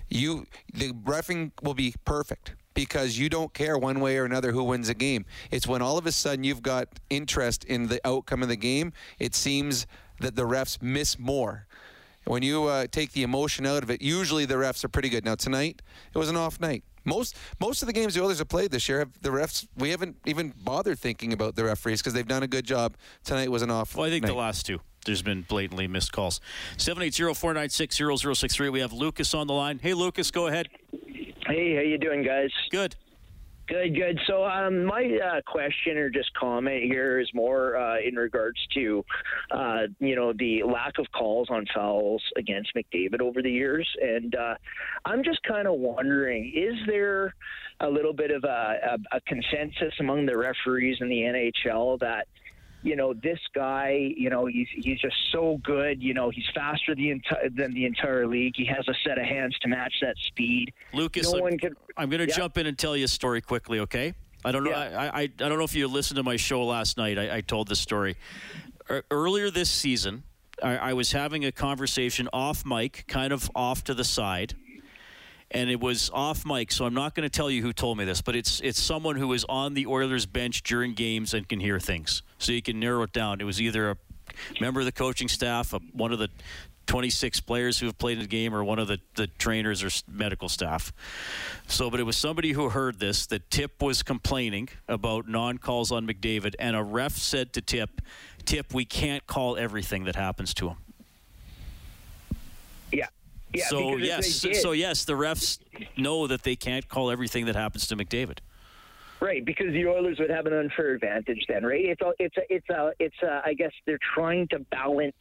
you the refing will be perfect because you don't care one way or another who wins a game. It's when all of a sudden you've got interest in the outcome of the game, it seems that the refs miss more. When you uh, take the emotion out of it, usually the refs are pretty good. Now tonight, it was an off night. Most most of the games the Oilers have played this year, have, the refs we haven't even bothered thinking about the referees because they've done a good job. Tonight was an off. Well, I think night. the last two. There's been blatantly missed calls. 780-496-0063. We have Lucas on the line. Hey, Lucas, go ahead. Hey, how you doing, guys? Good. Good, good. So, um, my uh, question or just comment here is more uh, in regards to, uh, you know, the lack of calls on fouls against McDavid over the years, and uh, I'm just kind of wondering: is there a little bit of a, a, a consensus among the referees in the NHL that? You know this guy. You know he's he's just so good. You know he's faster the enti- than the entire league. He has a set of hands to match that speed. Lucas, no I'm, one could. I'm going to Yeah. jump in and tell you a story quickly, okay? I don't know. I, I, I don't know if you listened to my show last night. I, I told this story Er- earlier this season. I, I was having a conversation off mic, kind of off to the side, and it was off mic. So I'm not going to tell you who told me this, but it's it's someone who is on the Oilers bench during games and can hear things, so you can narrow it down. It was either a member of the coaching staff, a, one of the 26 players who have played in the game, or one of the, the trainers or medical staff. So, but it was somebody who heard this that Tip was complaining about non calls on McDavid, and a ref said to Tip, Tip, we can't call everything that happens to him. Yeah. So yes, did- so yes, the refs know that they can't call everything that happens to McDavid. Right, because the Oilers would have an unfair advantage then, right? It's a, it's a, it's a, it's a, I guess they're trying to balance.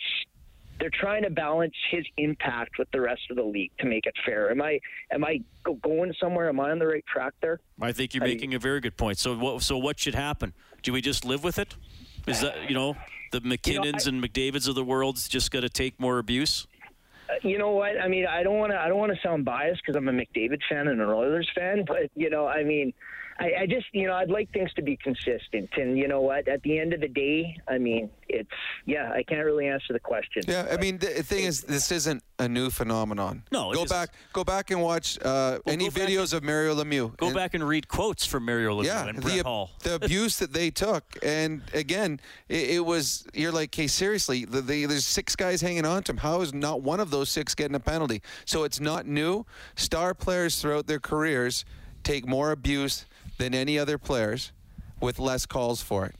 They're trying to balance his impact with the rest of the league to make it fair. Am I, am I go- going somewhere? Am I on the right track there? I think you're I- making a very good point. So what? So what should happen? Do we just live with it? Is that you know the MacKinnons and McDavids of the world's just got to take more abuse? You know what? I mean, I don't want to. I don't want to sound biased because I'm a McDavid fan and an Oilers fan, but you know, I mean, I, I just, you know, I'd like things to be consistent. And you know what? At the end of the day, I mean, it's yeah. I can't really answer the question. Yeah, I mean the thing is, this isn't a new phenomenon. No, it go isn't. back, go back and watch uh, any go back videos of Mario Lemieux. Go And- back and read quotes from Mario Lemieux yeah, and Brett the, Hall. the abuse that they took, and again, it, it was you're like, hey, seriously, the, the, there's six guys hanging on to him. How is not one of those six getting a penalty? So it's not new. Star players throughout their careers take more abuse than any other players, with less calls for it.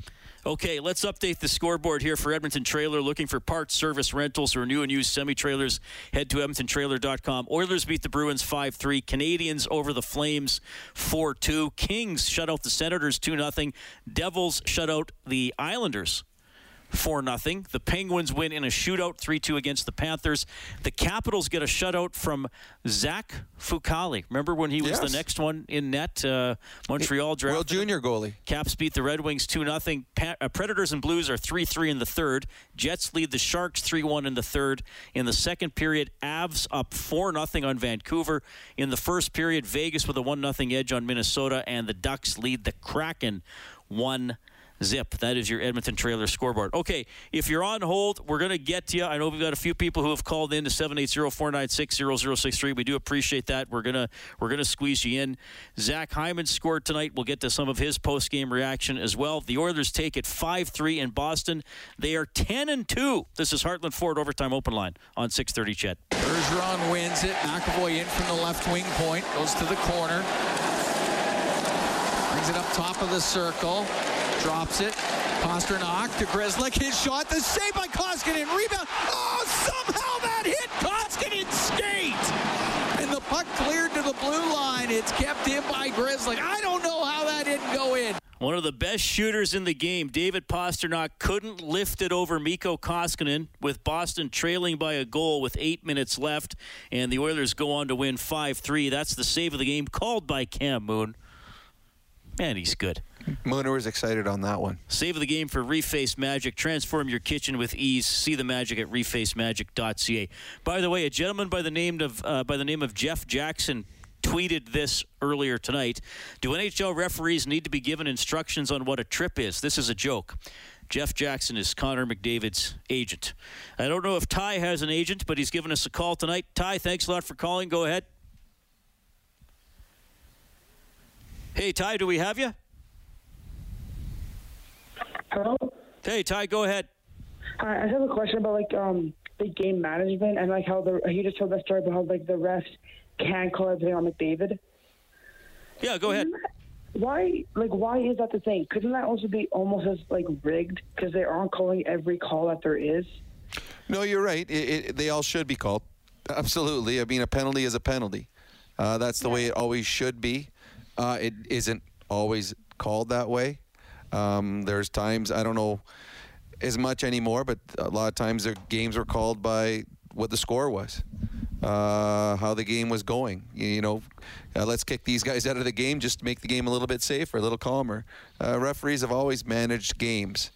Okay, let's update the scoreboard here for Edmonton Trailer. Looking for parts, service, rentals, or new and used semi trailers, head to EdmontonTrailer.com. Oilers beat the Bruins 5 3. Canadians over the Flames 4 2. Kings shut out the Senators 2 0. Devils shut out the Islanders 4 0. The Penguins win in a shootout 3 2 against the Panthers. The Capitals get a shutout from Zach Fucale. Remember when he was Yes. the next one in net? Uh, Montreal drafted. World. Junior goalie. Caps beat the Red Wings 2 0. Pa- uh, Predators and Blues are 3 3 in the third. Jets lead the Sharks 3 1 in the third. In the second period, Avs up 4 0 on Vancouver. In the first period, Vegas with a 1 0 edge on Minnesota, and the Ducks lead the Kraken 1 Zip. That is your Edmonton trailer scoreboard. Okay, if you're on hold, we're going to get to you. I know we've got a few people who have called in to 780-496-0063. We do appreciate that. We're going to we're going to squeeze you in. Zach Hyman scored tonight. We'll get to some of his post-game reaction as well. The Oilers take it 5-3 in Boston. They are 10 and 2. This is Heartland Ford overtime open line on 630 CHED. Bergeron wins it. McAvoy in from the left wing point. Goes to the corner. Brings it up top of the circle. Drops it. Pastrnak to Grzelcyk. His shot. The save by Koskinen. Rebound. Oh, somehow that hit Koskinen's skate. And the puck cleared to the blue line. It's kept in by Grzelcyk. I don't know how that didn't go in. One of the best shooters in the game, David Pastrnak, couldn't lift it over Mikko Koskinen with Boston trailing by a goal with eight minutes left, and the Oilers go on to win 5 3. That's the save of the game called by Cam Moon. Man, he's good. Mooner was excited on that one. Save the game for Reface Magic. Transform your kitchen with ease. See the magic at refacemagic.ca. By the way, a gentleman by the name of uh, by the name of Jeff Jackson tweeted this earlier tonight. Do NHL referees need to be given instructions on what a trip is? This is a joke. Jeff Jackson is Connor McDavid's agent. I don't know if Ty has an agent, but he's given us a call tonight. Ty, thanks a lot for calling. Go ahead. Hey, Ty, do we have you? Hello. Hey, Ty, go ahead. Hi, I have a question about like um the game management and like how the you just told that story about how like the refs can't call everything on McDavid. Yeah, go ahead. Why like why is that the thing? Couldn't that also be almost as like rigged because they aren't calling every call that there is? No, you're right. It, it, they all should be called. Absolutely. I mean, a penalty is a penalty. Uh, that's the way it always should be. Uh, it isn't always called that way. Um, there's times I don't know as much anymore, but a lot of times their games were called by what the score was, uh, how the game was going. You, you know, uh, let's kick these guys out of the game just to make the game a little bit safer, a little calmer. Uh, referees have always managed games,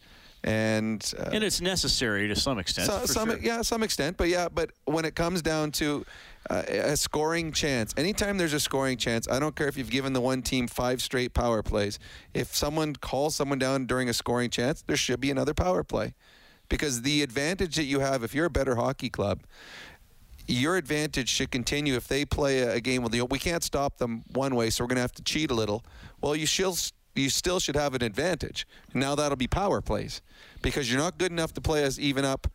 and uh, And it's necessary to some extent. so, some, sure. yeah, some extent, but yeah, but when it comes down to uh, a scoring chance, anytime there's a scoring chance, I don't care if you've given the one team five straight power plays. If someone calls someone down during a scoring chance, there should be another power play, because the advantage that you have if you're a better hockey club. Your advantage should continue if they play a, a game with you. We can't stop them one way, so we're going to have to cheat a little. Well, you still you still should have an advantage. Now that'll be power plays because you're not good enough to play us even up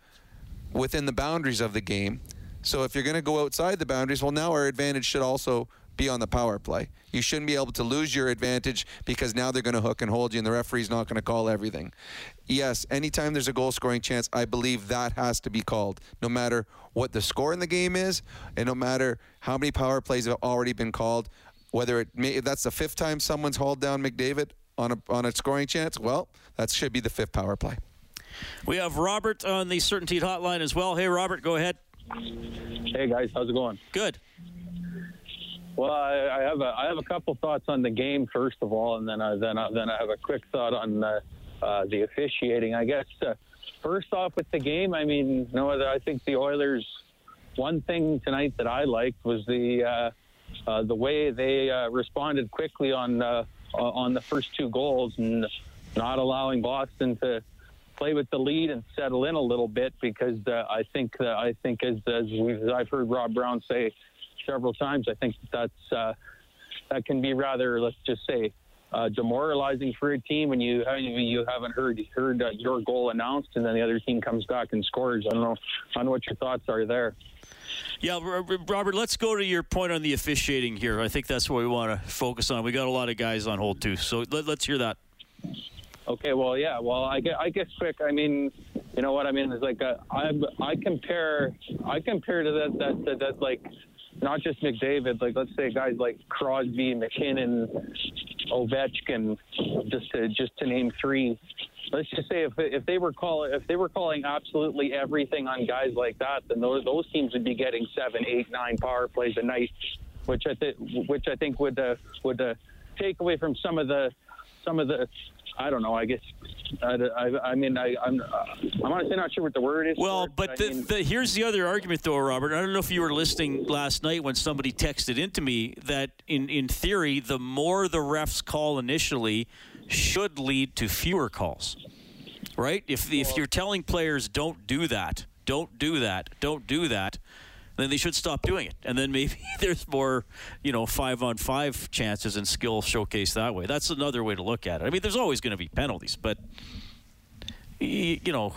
within the boundaries of the game. So if you're going to go outside the boundaries, well, now our advantage should also be on the power play. You shouldn't be able to lose your advantage because now they're going to hook and hold you, and the referee's not going to call everything. Yes, anytime there's a goal scoring chance, I believe that has to be called, no matter what the score in the game is, and no matter how many power plays have already been called. Whether it may, if that's the fifth time someone's hauled down McDavid on a on a scoring chance, well, that should be the fifth power play. We have Robert on the Certainty Hotline as well. Hey, Robert, go ahead. Hey guys, how's it going? Good. Well, I, I have a I have a couple thoughts on the game first of all, and then I, then I, then I have a quick thought on uh, uh, the officiating. I guess uh, first off with the game, I mean, you know, I think the Oilers. One thing tonight that I liked was the uh, uh, the way they uh, responded quickly on uh, on the first two goals and not allowing Boston to play with the lead and settle in a little bit because uh, I think I think as as I've heard Rob Brown say several times, I think that's uh, that can be rather let's just say uh, demoralizing for a team when you you haven't heard heard uh, your goal announced and then the other team comes back and scores. I don't know I don't know what your thoughts are there. Yeah, Robert, let's go to your point on the officiating here. I think that's what we want to focus on. We got a lot of guys on hold too, so let, let's hear that. Okay, well, yeah, well, I guess, I guess quick. I mean, you know what I mean? It's like uh, I I compare I compare to that that that, that like not just McDavid, like let's say guys like Crosby, MacKinnon, Ovechkin, just to just to name three. Let's just say if if they were calling if they were calling absolutely everything on guys like that, then those those teams would be getting seven, eight, nine power plays a night, which I think which I think would uh, would uh, take away from some of the some of the I don't know. I guess I, I, I mean I, I'm I'm honestly not sure what the word is. Well, it, but I the, mean- the, here's the other argument, though, Robert. I don't know if you were listening last night when somebody texted into me that, in, in theory, the more the refs call initially should lead to fewer calls, right? If if you're telling players don't do that, don't do that, don't do that, then they should stop doing it, and then maybe there's more, you know, five on five chances and skill showcase that way. That's another way to look at it. I mean, there's always going to be penalties, but you know,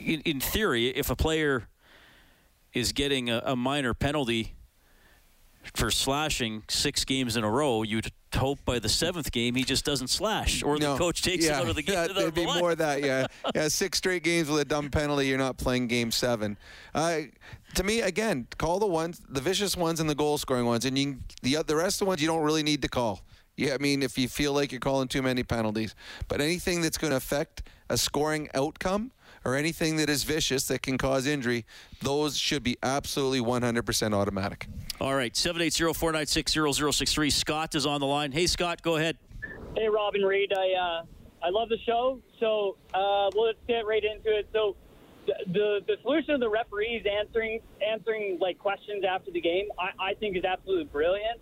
in, in theory, if a player is getting a, a minor penalty for slashing six games in a row, you'd hope by the seventh game he just doesn't slash, or the coach takes yeah, him out of the game. Yeah, there'd the be line. more of that. Yeah, yeah. Six straight games with a dumb penalty. You're not playing Game Seven. Uh, to me, again, call the ones, the vicious ones, and the goal scoring ones, and you the the rest of the ones you don't really need to call. Yeah, I mean, if you feel like you're calling too many penalties, but anything that's going to affect a scoring outcome or anything that is vicious that can cause injury, those should be absolutely 100% automatic. All right, 780-496-0063. Scott is on the line. Hey, Scott, go ahead. Hey, Robin Reed. I uh, I love the show. So uh, well, let's get right into it. So the, the the solution of the referees answering answering like questions after the game, I, I think is absolutely brilliant.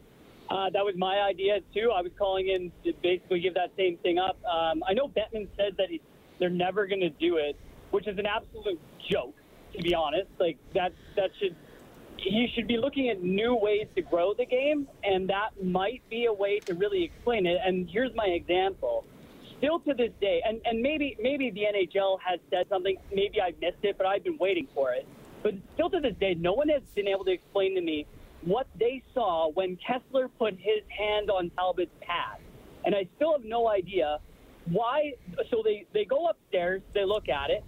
Uh, that was my idea too. I was calling in to basically give that same thing up. Um, I know Bettman said that he, they're never going to do it, which is an absolute joke, to be honest. Like that that should he should be looking at new ways to grow the game, and that might be a way to really explain it. And here's my example. Still to this day, and, and maybe maybe the NHL has said something, maybe I missed it, but I've been waiting for it. But still to this day, no one has been able to explain to me what they saw when Kesler put his hand on Talbot's pad. And I still have no idea why. So they, they go upstairs, they look at it,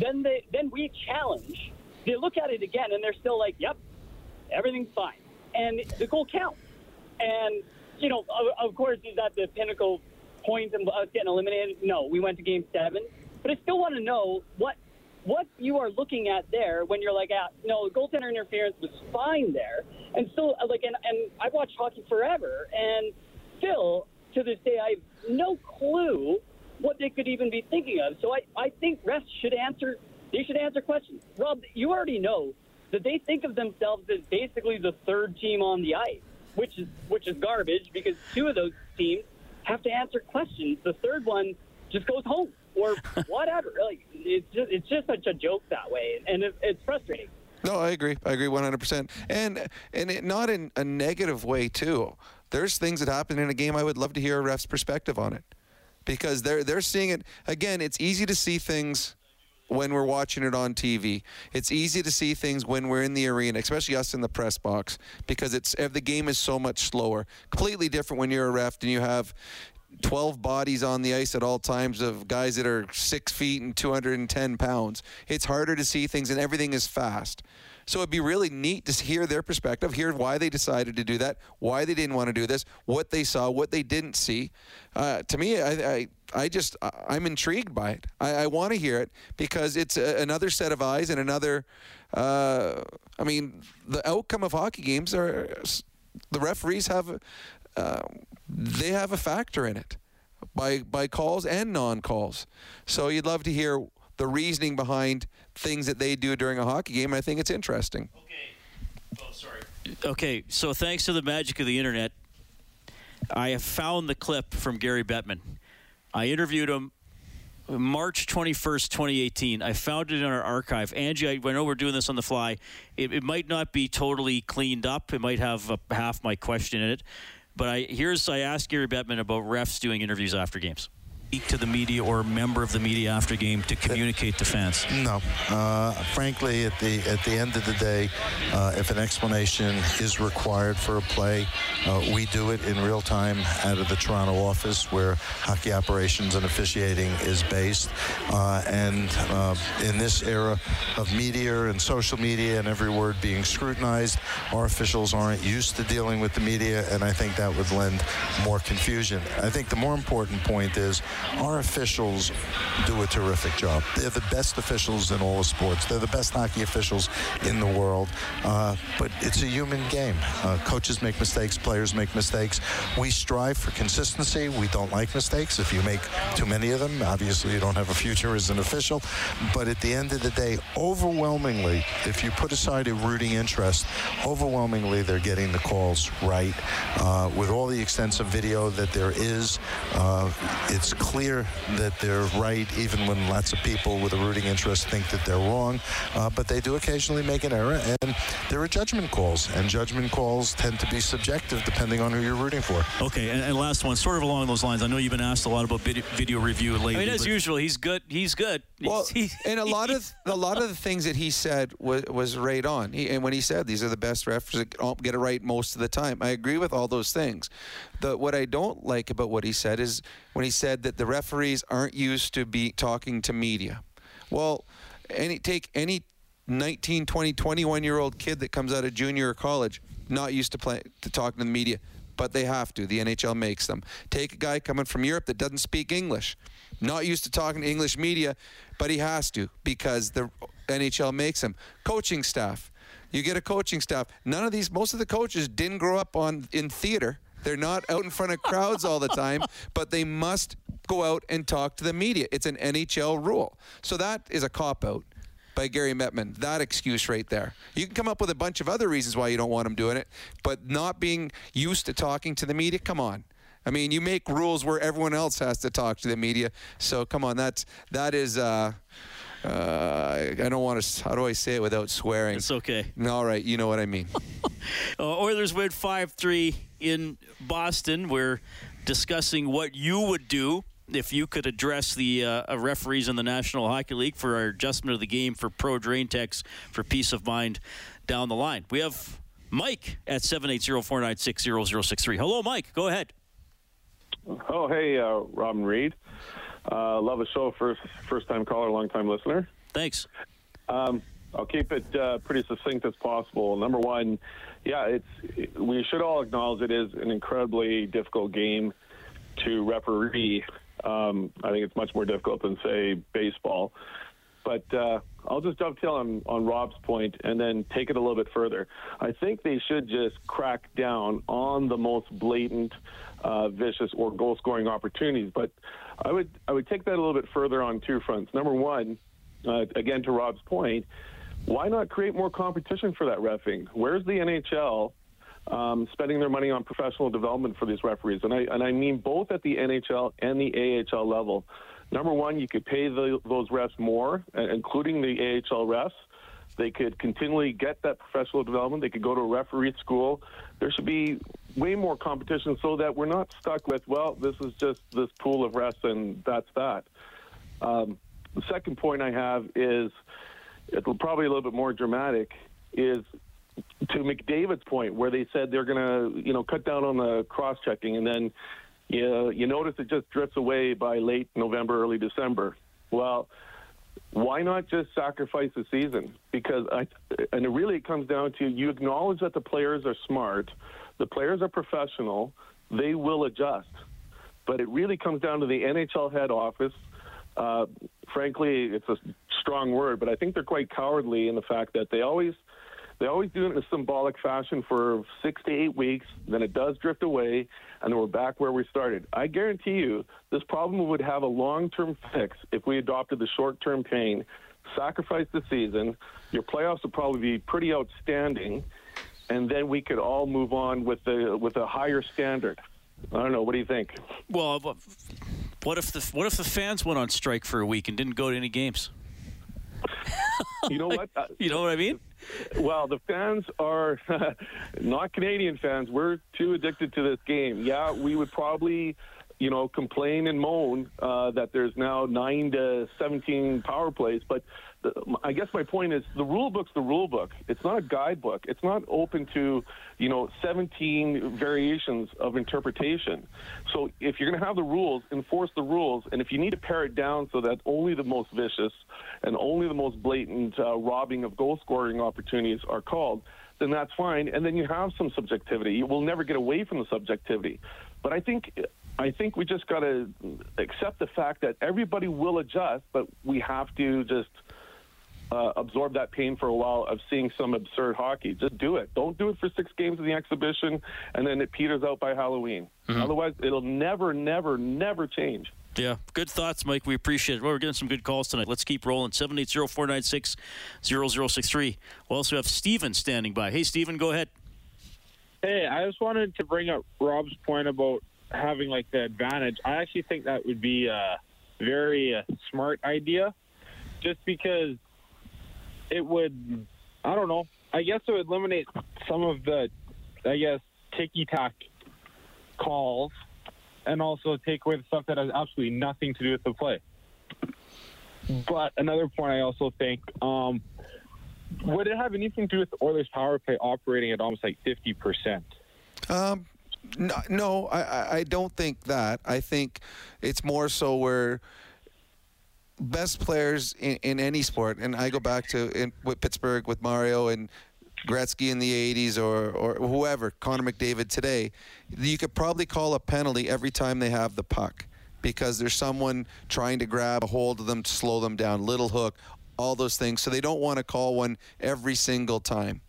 then they then we challenge. They look at it again, and they're still like, "Yep, everything's fine," and the goal counts. And you know, of, of course, is that the pinnacle point of us getting eliminated? No, we went to Game Seven, but I still want to know what what you are looking at there when you're like, ah, no, goaltender interference was fine there, and still uh, like, and, and I've watched hockey forever, and still to this day, I have no clue what they could even be thinking of. So I, I think refs should answer. They should answer questions. Rob, you already know that they think of themselves as basically the third team on the ice, which is which is garbage because two of those teams have to answer questions. The third one just goes home or whatever. like it's just it's just such a joke that way, and it, it's frustrating. No, I agree. I agree 100%. And and it, not in a negative way too. There's things that happen in a game I would love to hear a ref's perspective on it. Because they're they're seeing it again, it's easy to see things when we're watching it on TV. It's easy to see things when we're in the arena, especially us in the press box, because it's eh, the game is so much slower. Completely different when you're a ref and you have 12 bodies on the ice at all times of guys that are six feet and 210 pounds. It's harder to see things and everything is fast. So it'd be really neat to hear their perspective, hear why they decided to do that, why they didn't want to do this, what they saw, what they didn't see. Uh, to me, I, I, I just, I'm intrigued by it. I, I want to hear it because it's a, another set of eyes and another. Uh, I mean, the outcome of hockey games are the referees have, uh, they have a factor in it by by calls and non-calls. So you'd love to hear the reasoning behind things that they do during a hockey game. I think it's interesting. Oh, okay, so thanks to the magic of the internet, I have found the clip from Gary Bettman. I interviewed him March 21st, 2018. I found it in our archive. Angie, I, I know we're doing this on the fly. It, it might not be totally cleaned up. It might have a, half my question in it. But I here's I asked Gary Bettman about refs doing interviews after games. Speak to the media or a member of the media after game to communicate to fans. No, uh, frankly, at the at the end of the day, uh, if an explanation is required for a play, uh, we do it in real time out of the Toronto office where hockey operations and officiating is based. Uh, and uh, in this era of media and social media and every word being scrutinized, our officials aren't used to dealing with the media, and I think that would lend more confusion. I think the more important point is our officials do a terrific job. They're the best officials in all of sports. They're the best hockey officials in the world. Uh, but it's a human game. Uh, coaches make mistakes, players make mistakes. We strive for consistency. We don't like mistakes. If you make too many of them, obviously you don't have a future as an official. But at the end of the day, overwhelmingly, if you put aside a rooting interest, overwhelmingly they're getting the calls right. Uh, with all the extensive video that there is, uh, it's clear that they're right, even when lots of people with a rooting interest think that they're wrong. Uh, but they do occasionally make an error, and there are judgment calls, and judgment calls tend to be subjective depending on who you're rooting for. Okay, and, and last one, sort of along those lines. I know you've been asked a lot about video, video review lately. I mean, as usual, he's good. He's good. Well, He's- and a lot of a lot of the things that he said was was right on. He, and when he said these are the best refs that don't get it right most of the time, I agree with all those things. The what I don't like about what he said is when he said that the referees aren't used to be talking to media. Well, any take any 19, 20, 21 year old kid that comes out of junior or college, not used to play to talking to the media, but they have to. The NHL makes them. Take a guy coming from Europe that doesn't speak English, not used to talking to English media, but he has to because the NHL makes him. Coaching staff. You get a coaching staff. None of these, most of the coaches didn't grow up on in theater. They're not out in front of crowds all the time, but they must go out and talk to the media. It's an NHL rule. So that is a cop out by Gary Bettman. That excuse right there. You can come up with a bunch of other reasons why you don't want him doing it, but not being used to talking to the media, come on. I mean, you make rules where everyone else has to talk to the media. So come on, that's that is uh uh, I don't want to. How do I say it without swearing? It's okay. All right, you know what I mean. Uh, Oilers win 5 3 in Boston. We're discussing what you would do if you could address the uh, referees in the National Hockey League for our adjustment of the game for Pro Drain Techs for peace of mind down the line. We have Mike at 780 496 0063. Hello, Mike. Go ahead. Oh, hey, uh, Robin Reed. Uh, love the show. First, first time caller, long time listener. Thanks. Um, I'll keep it uh, pretty succinct as possible. Number one, yeah, it's we should all acknowledge it is an incredibly difficult game to referee. Um, I think it's much more difficult than say baseball. But uh, I'll just dovetail on, on Rob's point and then take it a little bit further. I think they should just crack down on the most blatant, uh, vicious or goal scoring opportunities. But I would I would take that a little bit further on two fronts. Number one, uh, again to Rob's point, why not create more competition for that refing? Where's the NHL um, spending their money on professional development for these referees? And I and I mean both at the NHL and the AHL level. Number one, you could pay the, those refs more, uh, including the AHL refs. They could continually get that professional development. They could go to a referee school. There should be way more competition so that we're not stuck with, well, this is just this pool of refs and that's that. Um, the second point I have is it'll probably a little bit more dramatic is to McDavid's point where they said they're going to, you know, cut down on the cross checking and then you, you notice it just drifts away by late November, early December. Well, why not just sacrifice the season? Because I, and it really comes down to you acknowledge that the players are smart, the players are professional, they will adjust. But it really comes down to the NHL head office. Uh, frankly, it's a strong word, but I think they're quite cowardly in the fact that they always they always do it in a symbolic fashion for six to eight weeks. Then it does drift away, and then we're back where we started. I guarantee you, this problem would have a long-term fix if we adopted the short-term pain, sacrifice the season. Your playoffs would probably be pretty outstanding, and then we could all move on with the with a higher standard. I don't know. What do you think? Well, what if the what if the fans went on strike for a week and didn't go to any games? You know what? You know what I mean? Well, the fans are not Canadian fans. We're too addicted to this game. Yeah, we would probably, you know, complain and moan uh, that there's now nine to seventeen power plays. But the, I guess my point is the rule book's the rule book. It's not a guidebook. It's not open to, you know, 17 variations of interpretation. So if you're going to have the rules, enforce the rules. And if you need to pare it down so that only the most vicious and only the most blatant uh, robbing of goal scoring opportunities are called, then that's fine. And then you have some subjectivity. You will never get away from the subjectivity. But I think I think we just got to accept the fact that everybody will adjust, but we have to just uh, absorb that pain for a while of seeing some absurd hockey. Just do it. Don't do it for six games in the exhibition and then it peters out by Halloween. Mhm. Otherwise, it'll never, never, never change. Yeah, good thoughts, Mike. We appreciate it. Well, we're getting some good calls tonight. Let's keep rolling. 780-496-0063. We also have Steven standing by. Hey, Steven, go ahead. Hey, I just wanted to bring up Rob's point about having like the advantage. I actually think that would be a very uh, smart idea, just because it would. I don't know. I guess it would eliminate some of the, I guess, ticky tack calls, and also take away the stuff that has absolutely nothing to do with the play. But another point, I also think, um, would it have anything to do with Oilers' power play operating at almost like fifty percent? Um, no, no I, I- don't think that. I think it's more so where best players in, in any sport, and I go back to in, with Pittsburgh with Mario and Gretzky in the 80s or, or whoever, Connor McDavid today, you could probably call a penalty every time they have the puck because there's someone trying to grab a hold of them to slow them down, little hook, all those things. So they don't want to call one every single time.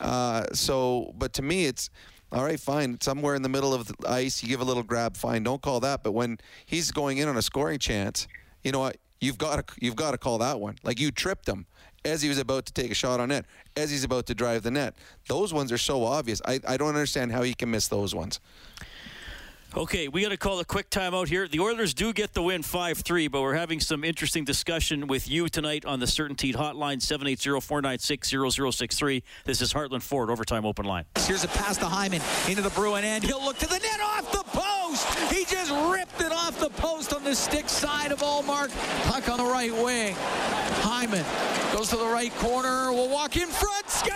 Uh, so, but to me, it's all right, fine. Somewhere in the middle of the ice, you give a little grab, fine. Don't call that. But when he's going in on a scoring chance, you know what? You've got to you've got to call that one. Like you tripped him as he was about to take a shot on net, as he's about to drive the net. Those ones are so obvious. I, I don't understand how he can miss those ones. Okay, we got to call a quick timeout here. The Oilers do get the win 5 3, but we're having some interesting discussion with you tonight on the Certainty Hotline 780 496 0063. This is Heartland Ford Overtime Open Line. Here's a pass to Hyman into the Bruin end. He'll look to the net off the post. He just ripped it off the post on the stick side of Ullmark. Puck on the right wing. Hyman goes to the right corner. We'll walk in front. Scores!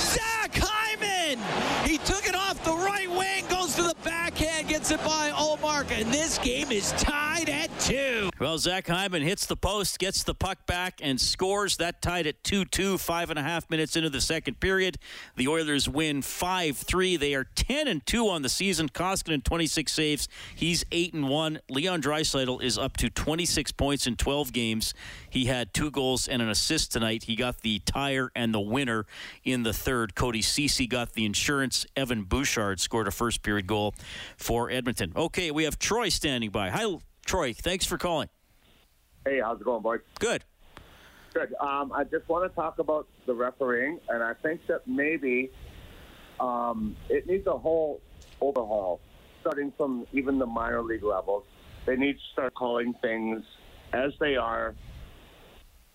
Zach Hyman! He took it off the right wing, goes to the backhand, gets it by Ullmark, and this game is tied at two. Well, Zach Hyman hits the post, gets the puck back, and scores. That tied at 2 2, five and a half minutes into the second period. The Oilers win 5 3. They are 10 and 2 on the season. Koskinen, 26 saves. He's 8 and 1. Leon Draisaitl is up to 26 points in 12 games. He had two goals and an assist tonight. He got the tire and the winner in the third. Cody Ceci got the insurance. Evan Bouchard scored a first period goal for Edmonton. Okay, we have Troy standing by. Hi, Troy. Thanks for calling. Hey, how's it going, boys? Good. Good. Um, I just want to talk about the refereeing, and I think that maybe um, it needs a whole overhaul, starting from even the minor league levels. They need to start calling things as they are,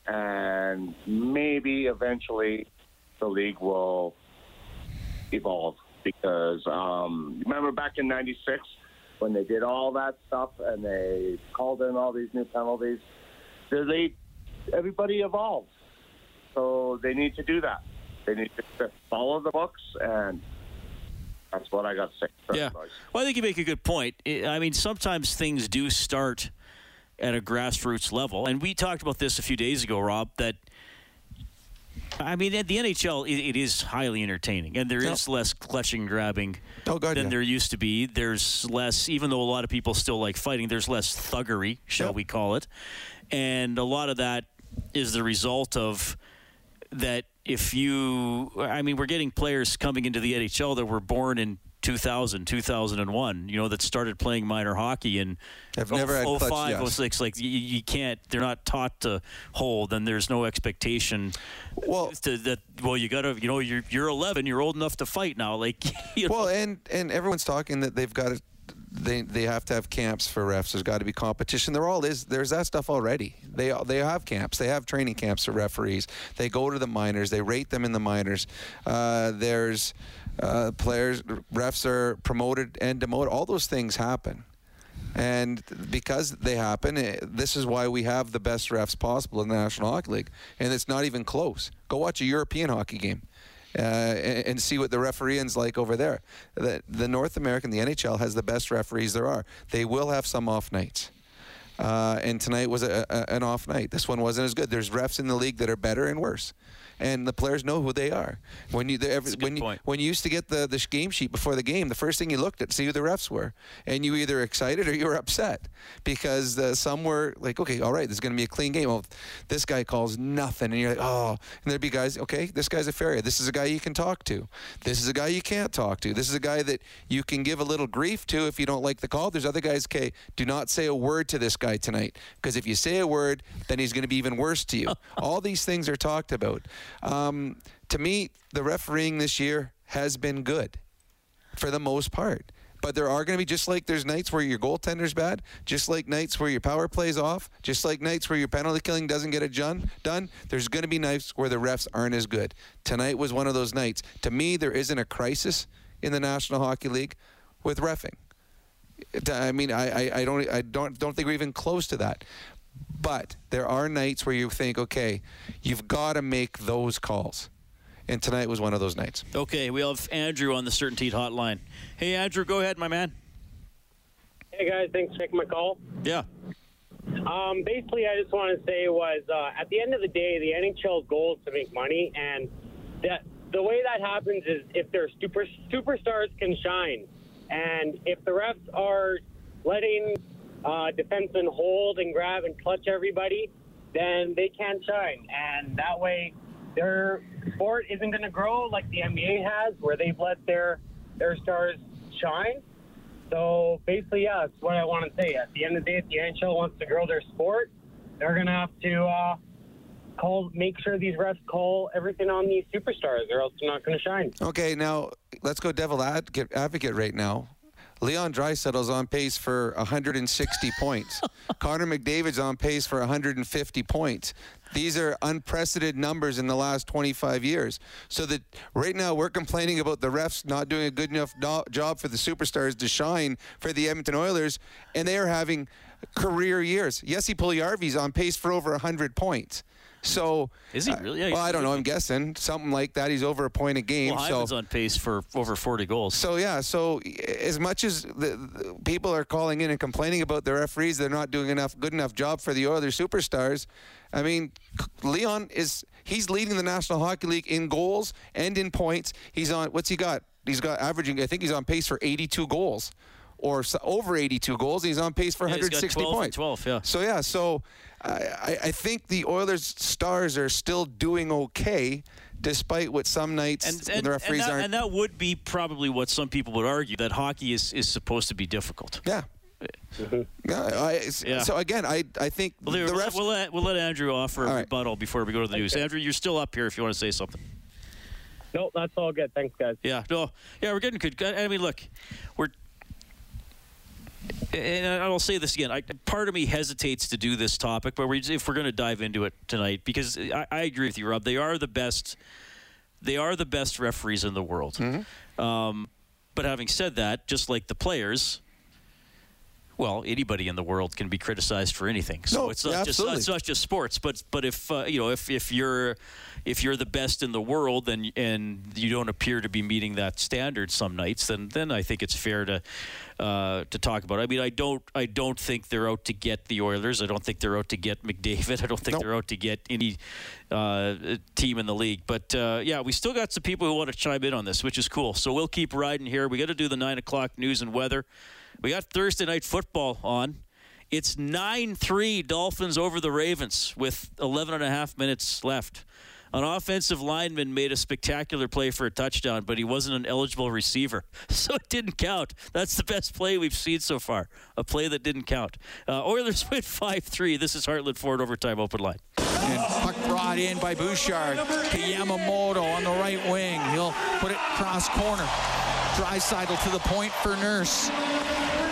and maybe eventually the league will evolve. Because um, remember back in '96 when they did all that stuff and they called in all these new penalties, they everybody evolves. So they need to do that. They need to follow the books, and that's what I got to say. Yeah. Well, I think you make a good point. I I mean, sometimes things do start at a grassroots level, and we talked about this a few days ago, Rob. That I mean, at the NHL, it, it is highly entertaining, and there is less clutching and grabbing Oh, than there used to be. There's less, even though a lot of people still like fighting. There's less thuggery, shall we call it, and a lot of that is the result of that. If you, I mean, we're getting players coming into the NHL that were born in 2000, 2001, you know, that started playing minor hockey in never had clutch, 05, yes. 06. Like, you, you can't, they're not taught to hold, and there's no expectation well, to, that, well, you got to, you know, you're, you're 11, you're old enough to fight now. Like, you know, Well, and and everyone's talking that they've got to. They, they have to have camps for refs. There's got to be competition. There all is. There's that stuff already. They they have camps. They have training camps for referees. They go to the minors. They rate them in the minors. Uh, there's uh, players. Refs are promoted and demoted. All those things happen. And because they happen, eh, this is why we have the best refs possible in the National Hockey League. And it's not even close. Go watch a European hockey game uh, and, and see what the refereeing's like over there. The, the North American, the NHL, has the best referees there are. They will have some off nights. Uh, and tonight was a, a, an off night. This one wasn't as good. There's refs in the league that are better and worse. and the players know who they are. When you every, when you when you used to get the the game sheet before the game, the first thing you looked at to see who the refs were, and you either excited or you were upset because uh, some were like, okay, all right, this is going to be a clean game. Well, this guy calls nothing, and you're like, oh, and there'd be guys, okay, this guy's a fair. This is a guy you can talk to. This is a guy you can't talk to. This is a guy that you can give a little grief to if you don't like the call. There's other guys, okay, do not say a word to this guy tonight because if you say a word, then he's going to be even worse to you. All these things are talked about. Um, to me, the refereeing this year has been good for the most part. But there are going to be just like there's nights where your goaltender's bad, just like nights where your power play's off, just like nights where your penalty killing doesn't get it done. Done. There's going to be nights where the refs aren't as good. Tonight was one of those nights. To me, there isn't a crisis in the National Hockey League with refing. I mean, I, I, I don't I don't don't think we're even close to that. But there are nights where you think, okay, you've got to make those calls. And tonight was one of those nights. Okay, we have Andrew on the Certainty hotline. Hey, Andrew, go ahead, my man. Hey, guys, thanks for taking my call. Yeah. Um, basically, I just want to say was uh, at the end of the day, the NHL goal is to make money, and that the way that happens is if their super superstars can shine, and if the refs are letting uh, defensemen hold and grab and clutch everybody, then they can't shine, and that way their sport isn't going to grow like the NBA has, where they've let their their stars shine. So basically, yeah, that's what I want to say. At the end of the day, if the NHL wants to grow their sport, they're going to have to uh, call, make sure these refs call everything on these superstars, or else they're not going to shine. Okay, now let's go devil advocate, advocate right now. Leon Draisaitl's on pace for 160 points. Connor McDavid's on pace for 150 points. These are unprecedented numbers in the last 25 years. So that right now we're complaining about the refs not doing a good enough do- job for the superstars to shine for the Edmonton Oilers, and they are having career years. Jesse Puljujarvi's on pace for over 100 points. So is he uh, really? Yeah, well, I don't know. I'm guessing something like that. He's over a point a game. Well, so Hyman's on pace for over 40 goals. So yeah. So as much as the, the people are calling in and complaining about the referees, they're not doing enough good enough job for the Oilers superstars. I mean, Leon is he's leading the National Hockey League in goals and in points. He's on what's he got? He's got averaging. I think he's on pace for 82 goals or over 82 goals. He's on pace for Yeah, he's got 160 12 points. 12, yeah. So yeah, so I, I think the Oilers stars are still doing okay, despite what some nights when the referees and that, aren't. and that would be probably what some people would argue that hockey is, is supposed to be difficult. Yeah. Yeah, I, Yeah. So again, I I think Well, the we'll, refs. we'll let, we'll let Andrew offer a All right. rebuttal before we go to the news. Andrew, you're still up here if you want to say something. Nope, that's all good. Thanks, guys. Yeah, no, yeah, we're getting good. I mean, look, we're. And I'll say this again. I, part of me hesitates to do this topic, but we, if we're going to dive into it tonight, because I, I agree with you, Rob. They are the best. They are the best referees in the world. Um, but having said that, just like the players, well, anybody in the world can be criticized for anything. So No, it's not yeah, just absolutely. it's not just sports. But but if uh, you know if, if you're if you're the best in the world and and you don't appear to be meeting that standard some nights, then then I think it's fair to uh, to talk about. it. I mean, I don't I don't think they're out to get the Oilers. I don't think they're out to get McDavid. I don't think they're out to get any uh, team in the league. But uh, yeah, we still got some people who want to chime in on this, which is cool. So we'll keep riding here. We got to do the nine o'clock news and weather. We got Thursday night football on. It's 9 3 Dolphins over the Ravens with 11 and a half minutes left. An offensive lineman made a spectacular play for a touchdown, but he wasn't an eligible receiver, so it didn't count. That's the best play we've seen so far. A play that didn't count. Uh, Oilers win 5 3. This is Heartland Ford Overtime Open Line. And puck brought in by Bouchard to Yamamoto on the right wing. He'll put it cross corner. Draisaitl to the point for Nurse.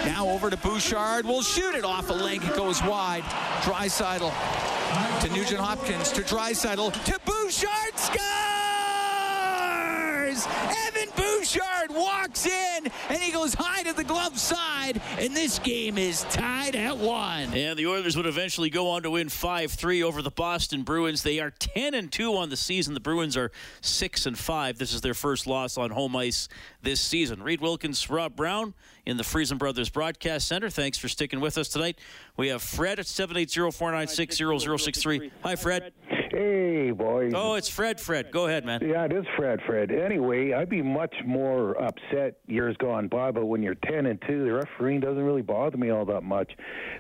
Now over to Bouchard. Will shoot it off a leg. It goes wide. Draisaitl to Nugent Hopkins to Draisaitl to Bouchard Evan Bouchard walks in and he goes high to the glove side, and this game is tied at one. And the Oilers would eventually go on to win 5-3 over the Boston Bruins. They are 10 and 2 on the season. The Bruins are 6 and 5. This is their first loss on home ice this season. Reid Wilkins, Rob Brown in the Friesen Brothers Broadcast Center. Thanks for sticking with us tonight. We have Fred at 780-496-0063. Hi, Fred. Hey, boys. Oh, it's Fred. Fred, go ahead, man. Yeah, it is Fred. Fred. Anyway, I'd be much more upset years gone by, but when you're ten and two, the refereeing doesn't really bother me all that much.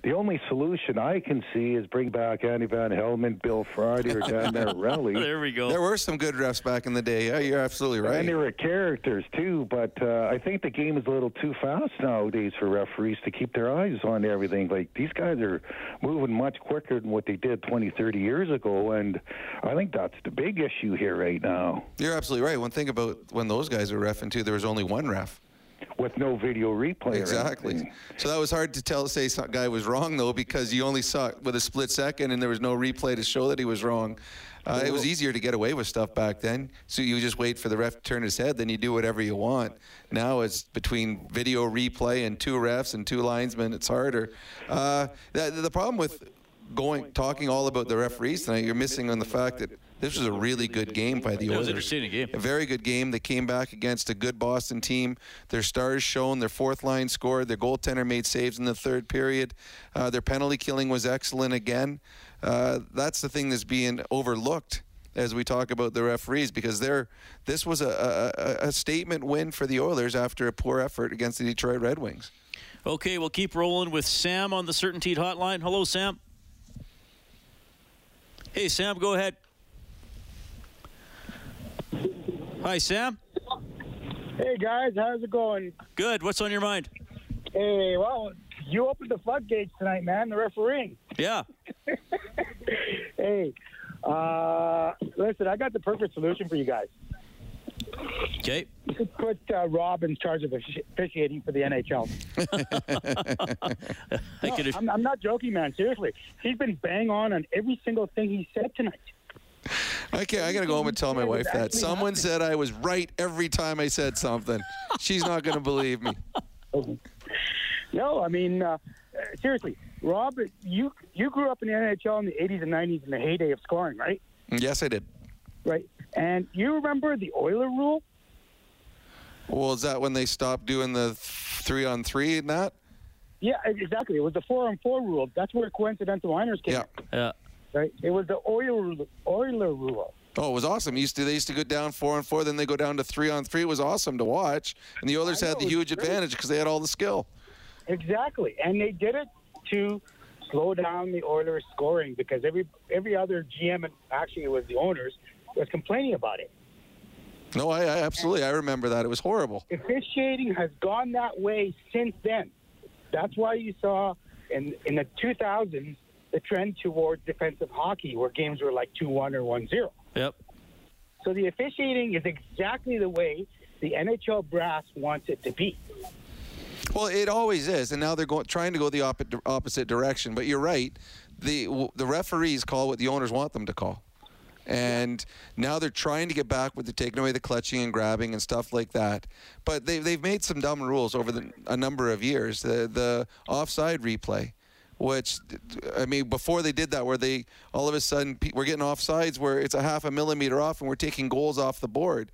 The only solution I can see is bring back Andy Van Hellemond, Bill Friday, or Dan Marouelli. there we go. There were some good refs back in the day. Yeah, you're absolutely right. And they were characters too, but uh, I think the game is a little too fast nowadays for referees to keep their eyes on everything. Like these guys are moving much quicker than what they did 20, 30 years ago, and I think that's the big issue here right now. You're absolutely right. One thing about when those guys were refing too, there was only one ref. With no video replay. Exactly. So that was hard to tell, say some guy was wrong though, because you only saw it with a split second, and there was no replay to show that he was wrong. Uh, it was easier to get away with stuff back then. So you just wait for the ref to turn his head, then you do whatever you want. Now it's between video replay and two refs and two linesmen. It's harder. Uh, the, the problem with going talking all about the referees tonight, you're missing on the fact that this was a really good game by the It was Oilers. an entertaining game. A very good game. They came back against a good Boston team. Their stars shown. Their fourth line scored. Their goaltender made saves in the third period. Uh, their penalty killing was excellent again. Uh, that's the thing that's being overlooked as we talk about the referees because they're this was a, a, a statement win for the Oilers after a poor effort against the Detroit Red Wings. Okay, we'll keep rolling with Sam on the Certainty Hotline. Hello, Sam. Hey, Sam, go ahead. Hi, Sam. Hey guys, how's it going? Good. What's on your mind? Hey, well, you opened the floodgates tonight, man. The refereeing. Yeah. Hey, uh, listen, I got the perfect solution for you guys. Okay. You could put uh, Rob in charge of officiating for the NHL. No, I'm, I'm not joking, man. Seriously, he's been bang on on every single thing he said tonight. I can't. I gotta go home and tell my wife that someone said I was right every time I said something. She's not gonna believe me. No, I mean, uh, uh, seriously, Rob, you you grew up in the NHL in the 80s and 90s in the heyday of scoring, right? Yes, I did. Right. And you remember the Oiler rule? Well, is that when they stopped doing the three on three and that? Yeah, exactly. It was the four on four rule. That's where coincidental liners came. Yeah. Yeah. Right. It was the Oiler Oiler rule. Oh, it was awesome. Used to they used to go down four on four, then they go down to three on three. It was awesome to watch, and the Oilers had the huge great. advantage because they had all the skill. Exactly, and they did it to slow down the Oilers' scoring because every every other GM, and actually it was the owners, was complaining about it. No, I, I absolutely I remember that. It was horrible. Officiating has gone that way since then. That's why you saw in in the 2000s the trend towards defensive hockey, where games were like two one or one zero. Yep. So the officiating is exactly the way the NHL brass wants it to be. Well, it always is, and now they're going trying to go the opposite opposite direction. But you're right. The the referees call what the owners want them to call. And now they're trying to get back with the taking away the clutching and grabbing and stuff like that. But they, they've made some dumb rules over the, a number of years. The, the offside replay, which, I mean, before they did that, where they all of a sudden we're getting offsides where it's a half a millimeter off and we're taking goals off the board.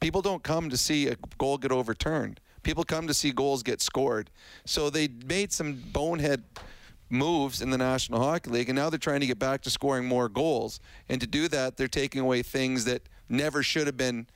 People don't come to see a goal get overturned. People come to see goals get scored. So they made some bonehead moves in the National Hockey League, and now they're trying to get back to scoring more goals. And to do that, they're taking away things that never should have been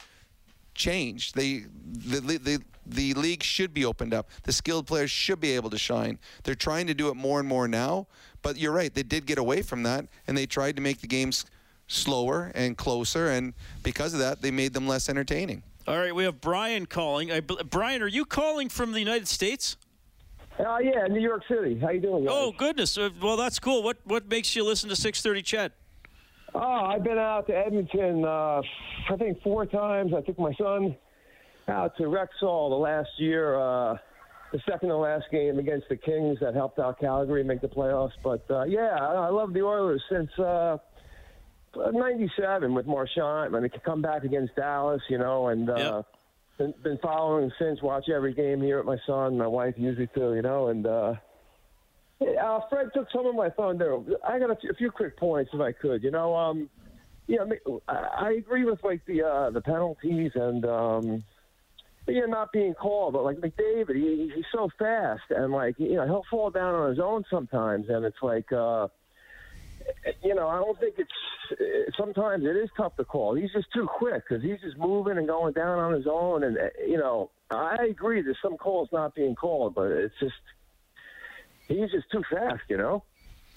changed. They, the, the, the league should be opened up. The skilled players should be able to shine. They're trying to do it more and more now, but you're right. They did get away from that, and they tried to make the games slower and closer, and because of that, they made them less entertaining. All right, we have Brian calling. I, Brian, are you calling from the United States? Uh, yeah, New York City. How you doing? Guys? Oh goodness. Uh, well, that's cool. What what makes you listen to 6:30 CHED? Oh, I've been out to Edmonton. Uh, I think four times. I took my son out to Rexall the last year. Uh, the second to last game against the Kings that helped out Calgary make the playoffs. But uh, yeah, I, I love the Oilers since uh, '97 with Marchant. I mean, to come back against Dallas, you know, and. Uh, been, been following since. Watch every game here at my son, my wife usually too, you know. And uh, uh, Fred took some of my thunder. I got a few, quick points if I could. You know, um, yeah, I agree with like the uh, the penalties and um, yeah, not being called. But like McDavid, he, he's so fast and like you know he'll fall down on his own sometimes, and it's like. Uh, you know, I don't think it's. uh, Sometimes it is tough to call. He's just too quick because he's just moving and going down on his own. And uh, you know, I agree. There's some calls not being called, but it's just he's just too fast. You know.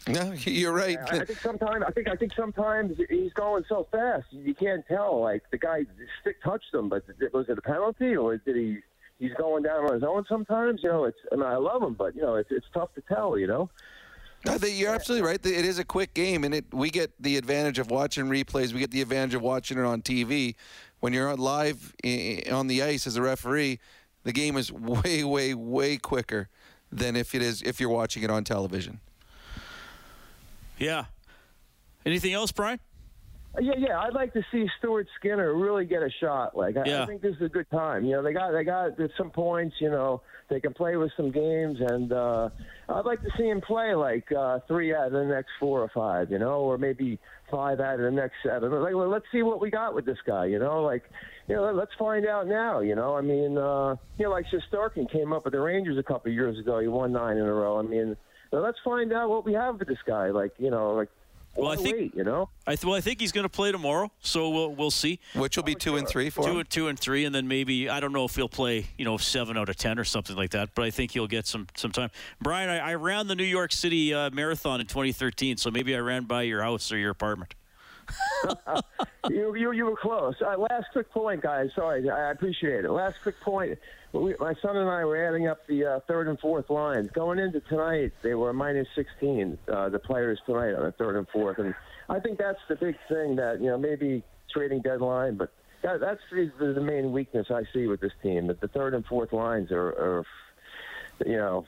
No, you're right. I, I think sometimes I think I think sometimes he's going so fast you can't tell. Like the guy stick touched him, but was it a penalty or did he? He's going down on his own sometimes. You know, it's. Mean, I love him, but you know, it's it's tough to tell. You know. I think you're absolutely right. It is a quick game, and it we get the advantage of watching replays. We get the advantage of watching it on TV. When you're on live on the ice as a referee, the game is way, way, way quicker than if it is if you're watching it on television. Yeah. Anything else, Brian? Yeah, yeah. I'd like to see Stuart Skinner really get a shot. Like I, Yeah. I think this is a good time. You know, they got they got there's some points. You know, they can play with some games, and uh, I'd like to see him play like uh, three out of the next four or five. You know, or maybe five out of the next seven. Like, well, let's see what we got with this guy. You know, like you know, let's find out now. You know, I mean, uh, you know, like Shesterkin came up with the Rangers a couple of years ago. He won nine in a row. I mean, let's find out what we have with this guy. Like, you know, like. Well, I think- wait, you know. I th- well, I think he's going to play tomorrow, so we'll we'll see. Which will be two and three for two him. and two and three, and then maybe I don't know if he'll play, you know, seven out of ten or something like that. But I think he'll get some some time. Brian, I, I ran the New York City uh, Marathon in 2013, so maybe I ran by your house or your apartment. you, you you were close. Uh, last quick point, guys. Sorry, I appreciate it. Last quick point. We, my son and I were adding up the uh, third and fourth lines. Going into tonight, they were minus 16. Uh, the players tonight on the third and fourth, and I think that's the big thing that you know maybe trading deadline, but that, that's the, the main weakness I see with this team. That the third and fourth lines are. are you know,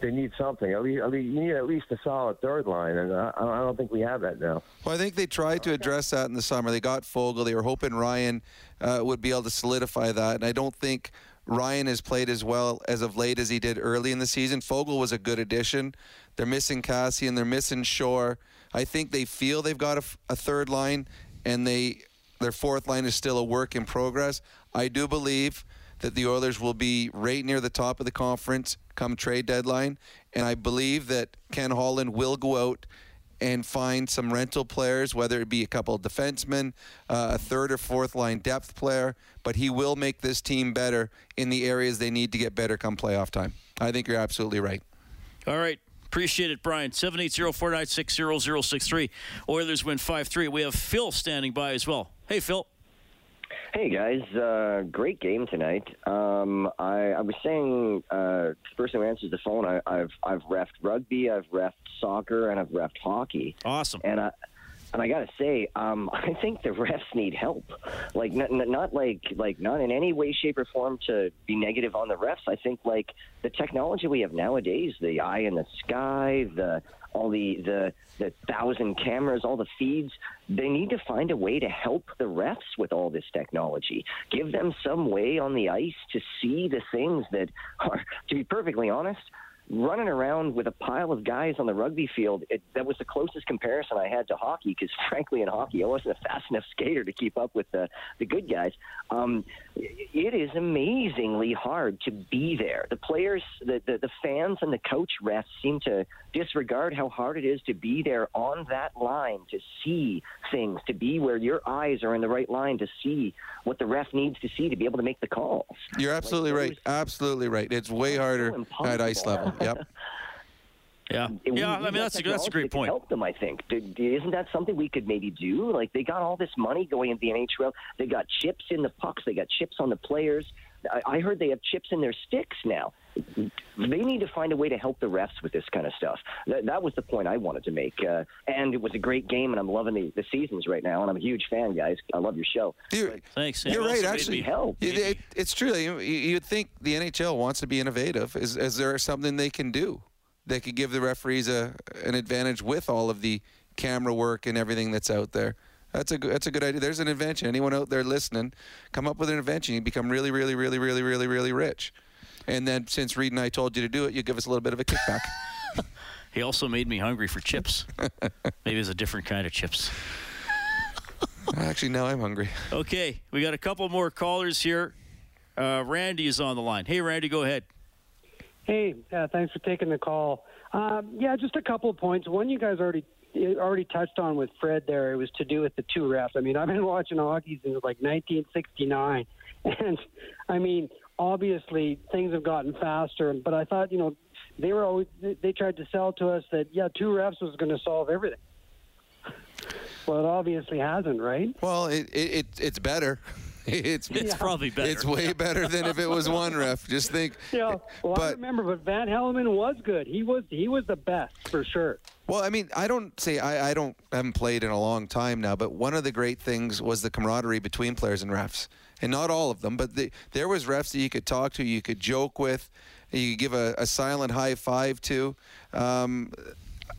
they need something. At least, at least, you need at least a solid third line, and I, I don't think we have that now. Well, I think they tried to address that in the summer. They got Foegele. They were hoping Ryan uh, would be able to solidify that, and I don't think Ryan has played as well as of late as he did early in the season. Foegele was a good addition. They're missing Kassian They're missing Shore. I think they feel they've got a third line, and they their fourth line is still a work in progress. I do believe that the Oilers will be right near the top of the conference come trade deadline, and I believe that Ken Holland will go out and find some rental players, whether it be a couple of defensemen, uh, a third or fourth line depth player, but he will make this team better in the areas they need to get better come playoff time. I think you're absolutely right. All right. Appreciate it, Brian. 780-496-0063. Oilers win 5-3. We have Phil standing by as well. Hey, Phil. Hey guys, uh, great game tonight. Um, I, I was saying, uh, the person who answers the phone, I, I've I've refed rugby, I've refed soccer, and I've refed hockey. Awesome. And I and I gotta say, um, I think the refs need help. Like not, not like like not in any way, shape, or form to be negative on the refs. I think like the technology we have nowadays, the eye in the sky, the all the the the thousand cameras, all the feeds, they need to find a way to help the refs with all this technology. Give them some way on the ice to see the things that are, to be perfectly honest, running around with a pile of guys on the rugby field, it, that was the closest comparison I had to hockey because, frankly, in hockey, I wasn't a fast enough skater to keep up with the, the good guys. Um, it is amazingly hard to be there. The players, the, the, the fans, and the coach refs seem to disregard how hard it is to be there on that line to see things, to be where your eyes are in the right line to see what the ref needs to see to be able to make the calls. You're absolutely right. Absolutely right. It's way harder at ice level. Yep. Yeah. We Yeah, I mean, that's a- that's a great that point. Help them, I think. D- d- Isn't that something we could maybe do? Like they got all this money going into the NHL. They got chips in the pucks. They got chips on the players. I, I heard they have chips in their sticks now. They need to find a way to help the refs with this kind of stuff. That, that was the point I wanted to make. Uh, and it was a great game, and I'm loving the, the seasons right now. And I'm a huge fan, guys. I love your show. Thanks. You're right. Actually, help. It- it- it's true. You, you'd think the NHL wants to be innovative. Is, is there something they can do that could give the referees a an advantage with all of the camera work and everything that's out there? That's a good, that's a good idea. There's an invention. Anyone out there listening, come up with an invention. You become really, really, really, really, really, really rich. And then since Reid and I told you to do it, you give us a little bit of a kickback. He also made me hungry for chips. Maybe it's a different kind of chips. Actually, now I'm hungry. Okay, we got a couple more callers here. Uh, Randy is on the line. Hey, Randy, go ahead. Hey, uh, thanks for taking the call. Um, yeah, just a couple of points. One, you guys already already touched on with Fred there. It was to do with the two refs. I mean, I've been watching hockey since like 1969, and I mean, obviously things have gotten faster. But I thought, you know, they were always they tried to sell to us that yeah, two refs was going to solve everything. Well, it obviously hasn't, right? Well, it, it, it it's better. It's It's probably better. It's way better than if it was one ref. Just think. Yeah, well, I remember, but Van Hellemond was good. He was he was the best for sure. Well, I mean, I don't say I, I don't haven't played in a long time now, but one of the great things was the camaraderie between players and refs, and not all of them, but the, there was refs that you could talk to, you could joke with, you could give a, a silent high five to. Um,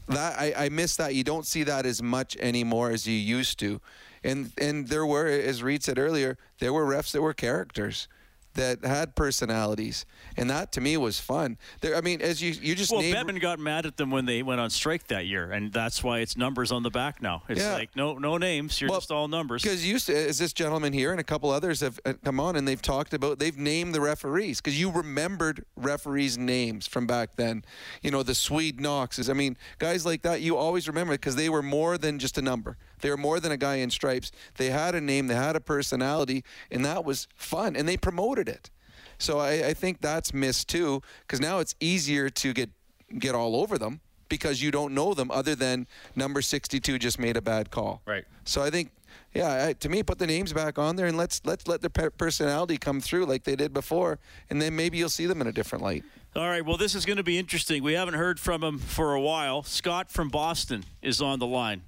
that I, I miss that. You don't see that as much anymore as you used to, and and there were, as Reid said earlier, there were refs that were characters. That had personalities, and that to me was fun. There, I mean, as you you just well, named Bettman got mad at them when they went on strike that year, and that's why it's numbers on the back now. It's Yeah. like no no names, you're Well, just all numbers. Because you, as this gentleman here and a couple others have uh, come on and they've talked about, they've named the referees because you remembered referees' names from back then. You know, the Swede Knoxes. I mean, guys like that, you always remember because they were more than just a number. They were more than a guy in stripes. They had a name, they had a personality, and that was fun, and they promoted it. So I, I think that's missed too because now it's easier to get get all over them because you don't know them other than number 62 just made a bad call. Right. So I think, yeah, I, to me, put the names back on there and let's let's let their pe- personality come through like they did before, and then maybe you'll see them in a different light. All right, well, this is going to be interesting. We haven't heard from him for a while. Scott from Boston is on the line.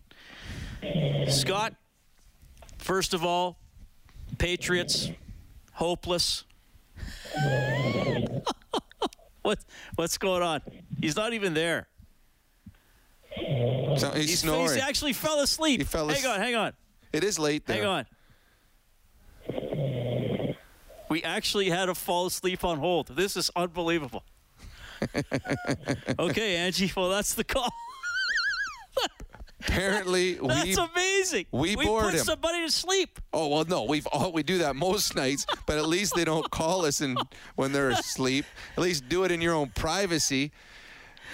Scott, first of all, Patriots, hopeless. what what's going on? He's not even there. So he's, He's, snoring. he actually fell asleep. He fell hang on, hang on. It is late there. Hang on. We actually had a fall asleep on hold. This is unbelievable. okay, Angie. Well, that's the call. Apparently, we That's amazing. we we bored put him. somebody to sleep. Oh well, no, we've all we do that most nights, but at least they don't call us and when they're asleep. At least do it in your own privacy.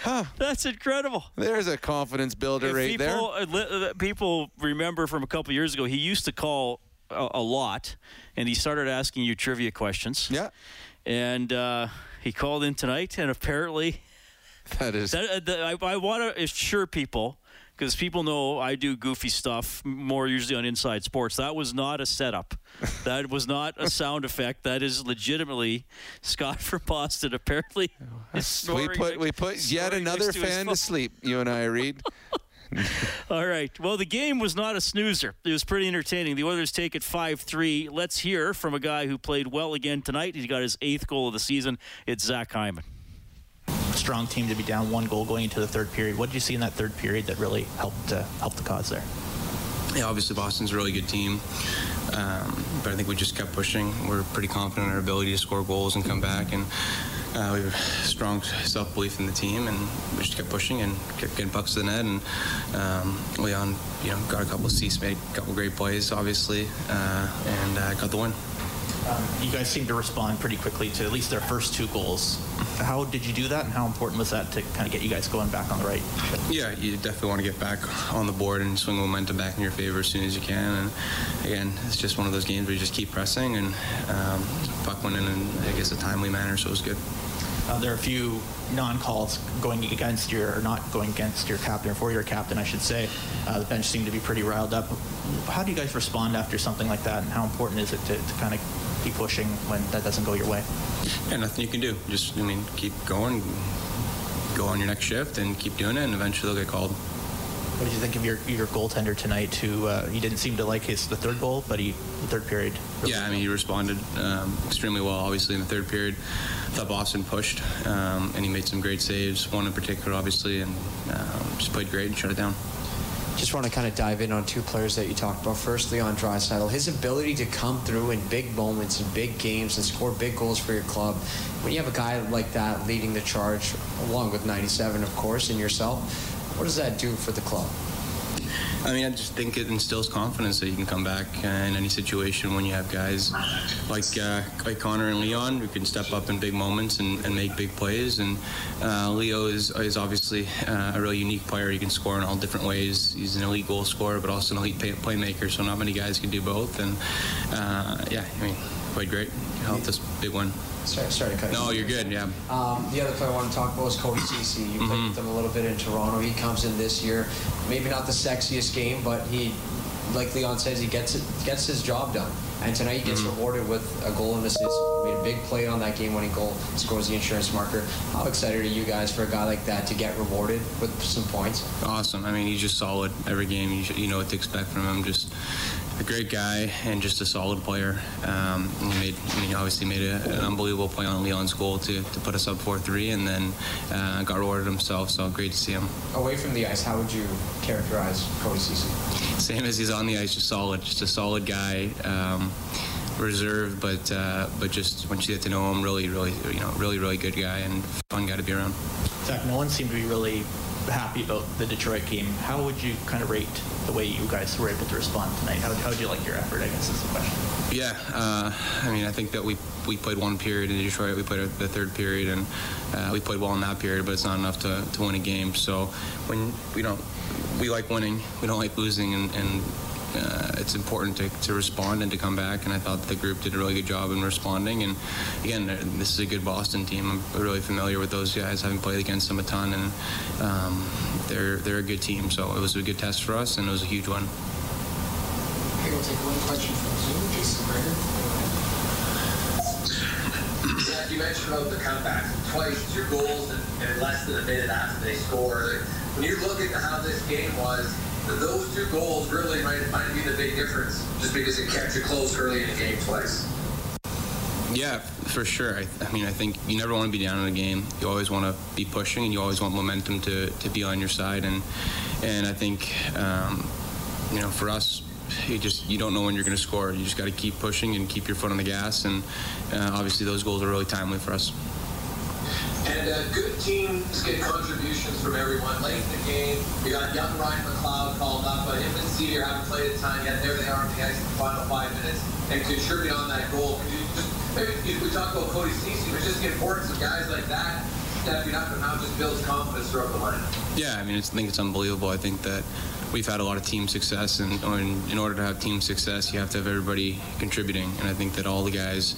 Huh. That's incredible. There's a confidence builder If right people, there. uh, uh, people remember from a couple years ago, he used to call a, a lot, and he started asking you trivia questions. Yeah. And uh, he called in tonight, and apparently, that is. That, uh, the- I, I want to assure people. Because people know I do goofy stuff more usually on Inside Sports. That was not a setup. That was not a sound effect. That is legitimately Scott from Boston. Apparently, is We put next- we put yet another to fan to sleep. You and I, Reid. All right. Well, the game was not a snoozer. It was pretty entertaining. The Oilers take it 5 3. Let's hear from a guy who played well again tonight. He got his eighth goal of the season. It's Zach Hyman. Strong team to be down one goal going into the third period. What did you see in that third period that really helped uh, help the cause there? Yeah, obviously Boston's a really good team, um, but I think we just kept pushing. We're pretty confident in our ability to score goals and come back, and uh, we have strong self-belief in the team, and we just kept pushing and kept getting pucks to the net. And um, Leon, you know, got a couple of assists, made a couple great plays, obviously, uh, and uh, got the win. Um, you guys seemed to respond pretty quickly to at least their first two goals. How did you do that, and how important was that to kind of get you guys going back on the right? Yeah, you definitely want to get back on the board and swing momentum back in your favor as soon as you can. And again, it's just one of those games where you just keep pressing and um, puck went in in I guess a timely manner, so it was good. Uh, there are a few non-calls going against your, or not going against your captain, or for your captain, I should say. Uh, the bench seemed to be pretty riled up. How do you guys respond after something like that, and how important is it to, to kind of keep pushing when that doesn't go your way? Yeah, nothing you can do. Just I mean, keep going, go on your next shift, and keep doing it, and eventually they'll get called. What did you think of your, your goaltender tonight? Who uh, he didn't seem to like his the third goal, but he the third period. Yeah, I mean, he responded um, extremely well, obviously, in the third period. I thought Boston pushed, um, and he made some great saves, one in particular, obviously, and um, just played great and shut it down. Just want to kind of dive in on two players that you talked about. Firstly, on Draisaitl, his ability to come through in big moments, in big games, and score big goals for your club. When you have a guy like that leading the charge, along with 97, of course, and yourself, what does that do for the club? I mean, I just think it instills confidence that you can come back in any situation when you have guys like uh, like Connor and Leon who can step up in big moments and, and make big plays. And uh, Leo is is obviously uh, a really unique player. He can score in all different ways. He's an elite goal scorer, but also an elite pay- playmaker. So not many guys can do both. And uh, yeah, I mean, played great. Helped us big win. Sorry, sorry to cut you No, you're good. Yeah. Um, the other player I want to talk about is Cody Ceci. You played Mhm. with him a little bit in Toronto. He comes in this year, maybe not the sexiest game, but he, like Leon says, he gets it, gets his job done. And tonight he gets Mhm. rewarded with a goal and assist. Made a big play on that game-winning goal. Scores the insurance marker. How excited are you guys for a guy like that to get rewarded with some points? Awesome. I mean, he's just solid every game. You, should, you know what to expect from him. Just a great guy and just a solid player. Um, he made, I mean, obviously made a, an unbelievable play on Leon's goal to, to put us up 4-3, and then uh, got rewarded himself. So great to see him. Away from the ice, how would you characterize Cody Ceci? Same as he's on the ice, just solid, just a solid guy. Um, reserved, but uh, but just once you get to know him, really, really, you know, really, really good guy and fun guy to be around. Zach, no one seemed to be really happy about the Detroit game. How would you kind of rate the way you guys were able to respond tonight? How would you like your effort? I guess is the question. Yeah, uh, I mean, I think that we we played one period in Detroit. We played the third period, and uh, we played well in that period, but it's not enough to, to win a game. So when we don't, we like winning. We don't like losing, and. and uh, it's important to, to respond and to come back, and I thought the group did a really good job in responding. And again, this is a good Boston team. I'm really familiar with those guys, having played against them a ton, and um, they're they're a good team. So it was a good test for us, and it was a huge one. Okay, we'll take one question from Zoom. Jason Gregor. Zach, you mentioned about the comeback. Twice, your goals in, in less than a minute after they score. When you look at how this game was, those two goals really might, might be the big difference, just because it kept you close early in the game twice. Yeah, for sure. I, I mean, I think you never want to be down in a game. You always want to be pushing, and you always want momentum to, to be on your side. And and I think um, you know, for us, you just you don't know when you're going to score. You just got to keep pushing and keep your foot on the gas. And uh, obviously, those goals are really timely for us. And uh, good teams get contributions from everyone. Late in the game, you got young Ryan McLeod called up, but him and Senior haven't played a time yet. There they are the ice in the final five minutes and contribute on that goal. Just maybe we talk about Cody Ceci, but just the importance of guys like that stepping up and how it just builds confidence throughout the lineup. Yeah, I mean, I think it's unbelievable. I think that we've had a lot of team success, and in order to have team success, you have to have everybody contributing. And I think that all the guys,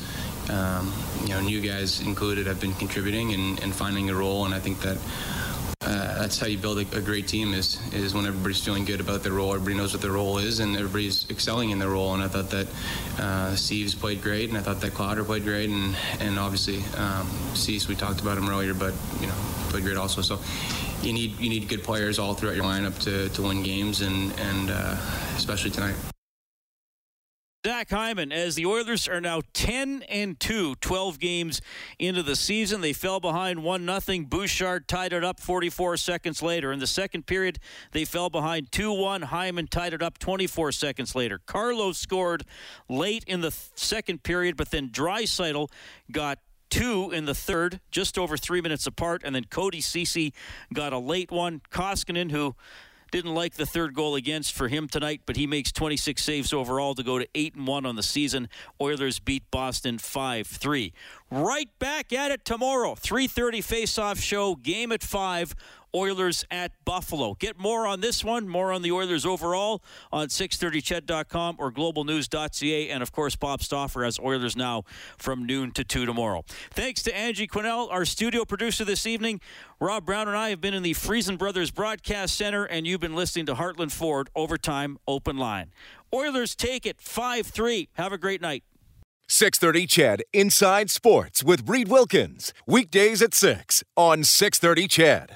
um, you know, new guys included, have been contributing and, and finding a role. And I think that uh, that's how you build a, a great team is is when everybody's feeling good about their role, everybody knows what their role is, and everybody's excelling in their role. And I thought that uh, Steve's played great, and I thought that Clowder played great, and and obviously um, Ceci, we talked about him earlier, but you know played great also. So you need you need good players all throughout your lineup to, to win games, and and uh, especially tonight. Zach Hyman, as the Oilers are now 10 and 2, 12 games into the season. They fell behind 1 0. Bouchard tied it up 44 seconds later. In the second period, they fell behind 2 1. Hyman tied it up 24 seconds later. Carlos scored late in the th- second period, but then Draisaitl got two in the third, just over three minutes apart, and then Cody Ceci got a late one. Koskinen, who didn't like the third goal against for him tonight, but he makes 26 saves overall to go to 8 and 1 on the season. Oilers beat Boston 5-3. Right back at it tomorrow. 3:30 face-off show, game at 5. Oilers at Buffalo. Get more on this one, more on the Oilers overall on 630ched.com or globalnews.ca. And of course, Bob Stauffer has Oilers now from noon to 2 tomorrow. Thanks to Angie Quinnell, our studio producer this evening. Rob Brown and I have been in the Friesen Brothers Broadcast Center, and you've been listening to Heartland Ford Overtime Open Line. Oilers take it 5 3. Have a great night. 630 CHED Inside Sports with Reid Wilkins. Weekdays at 6 on 630 CHED.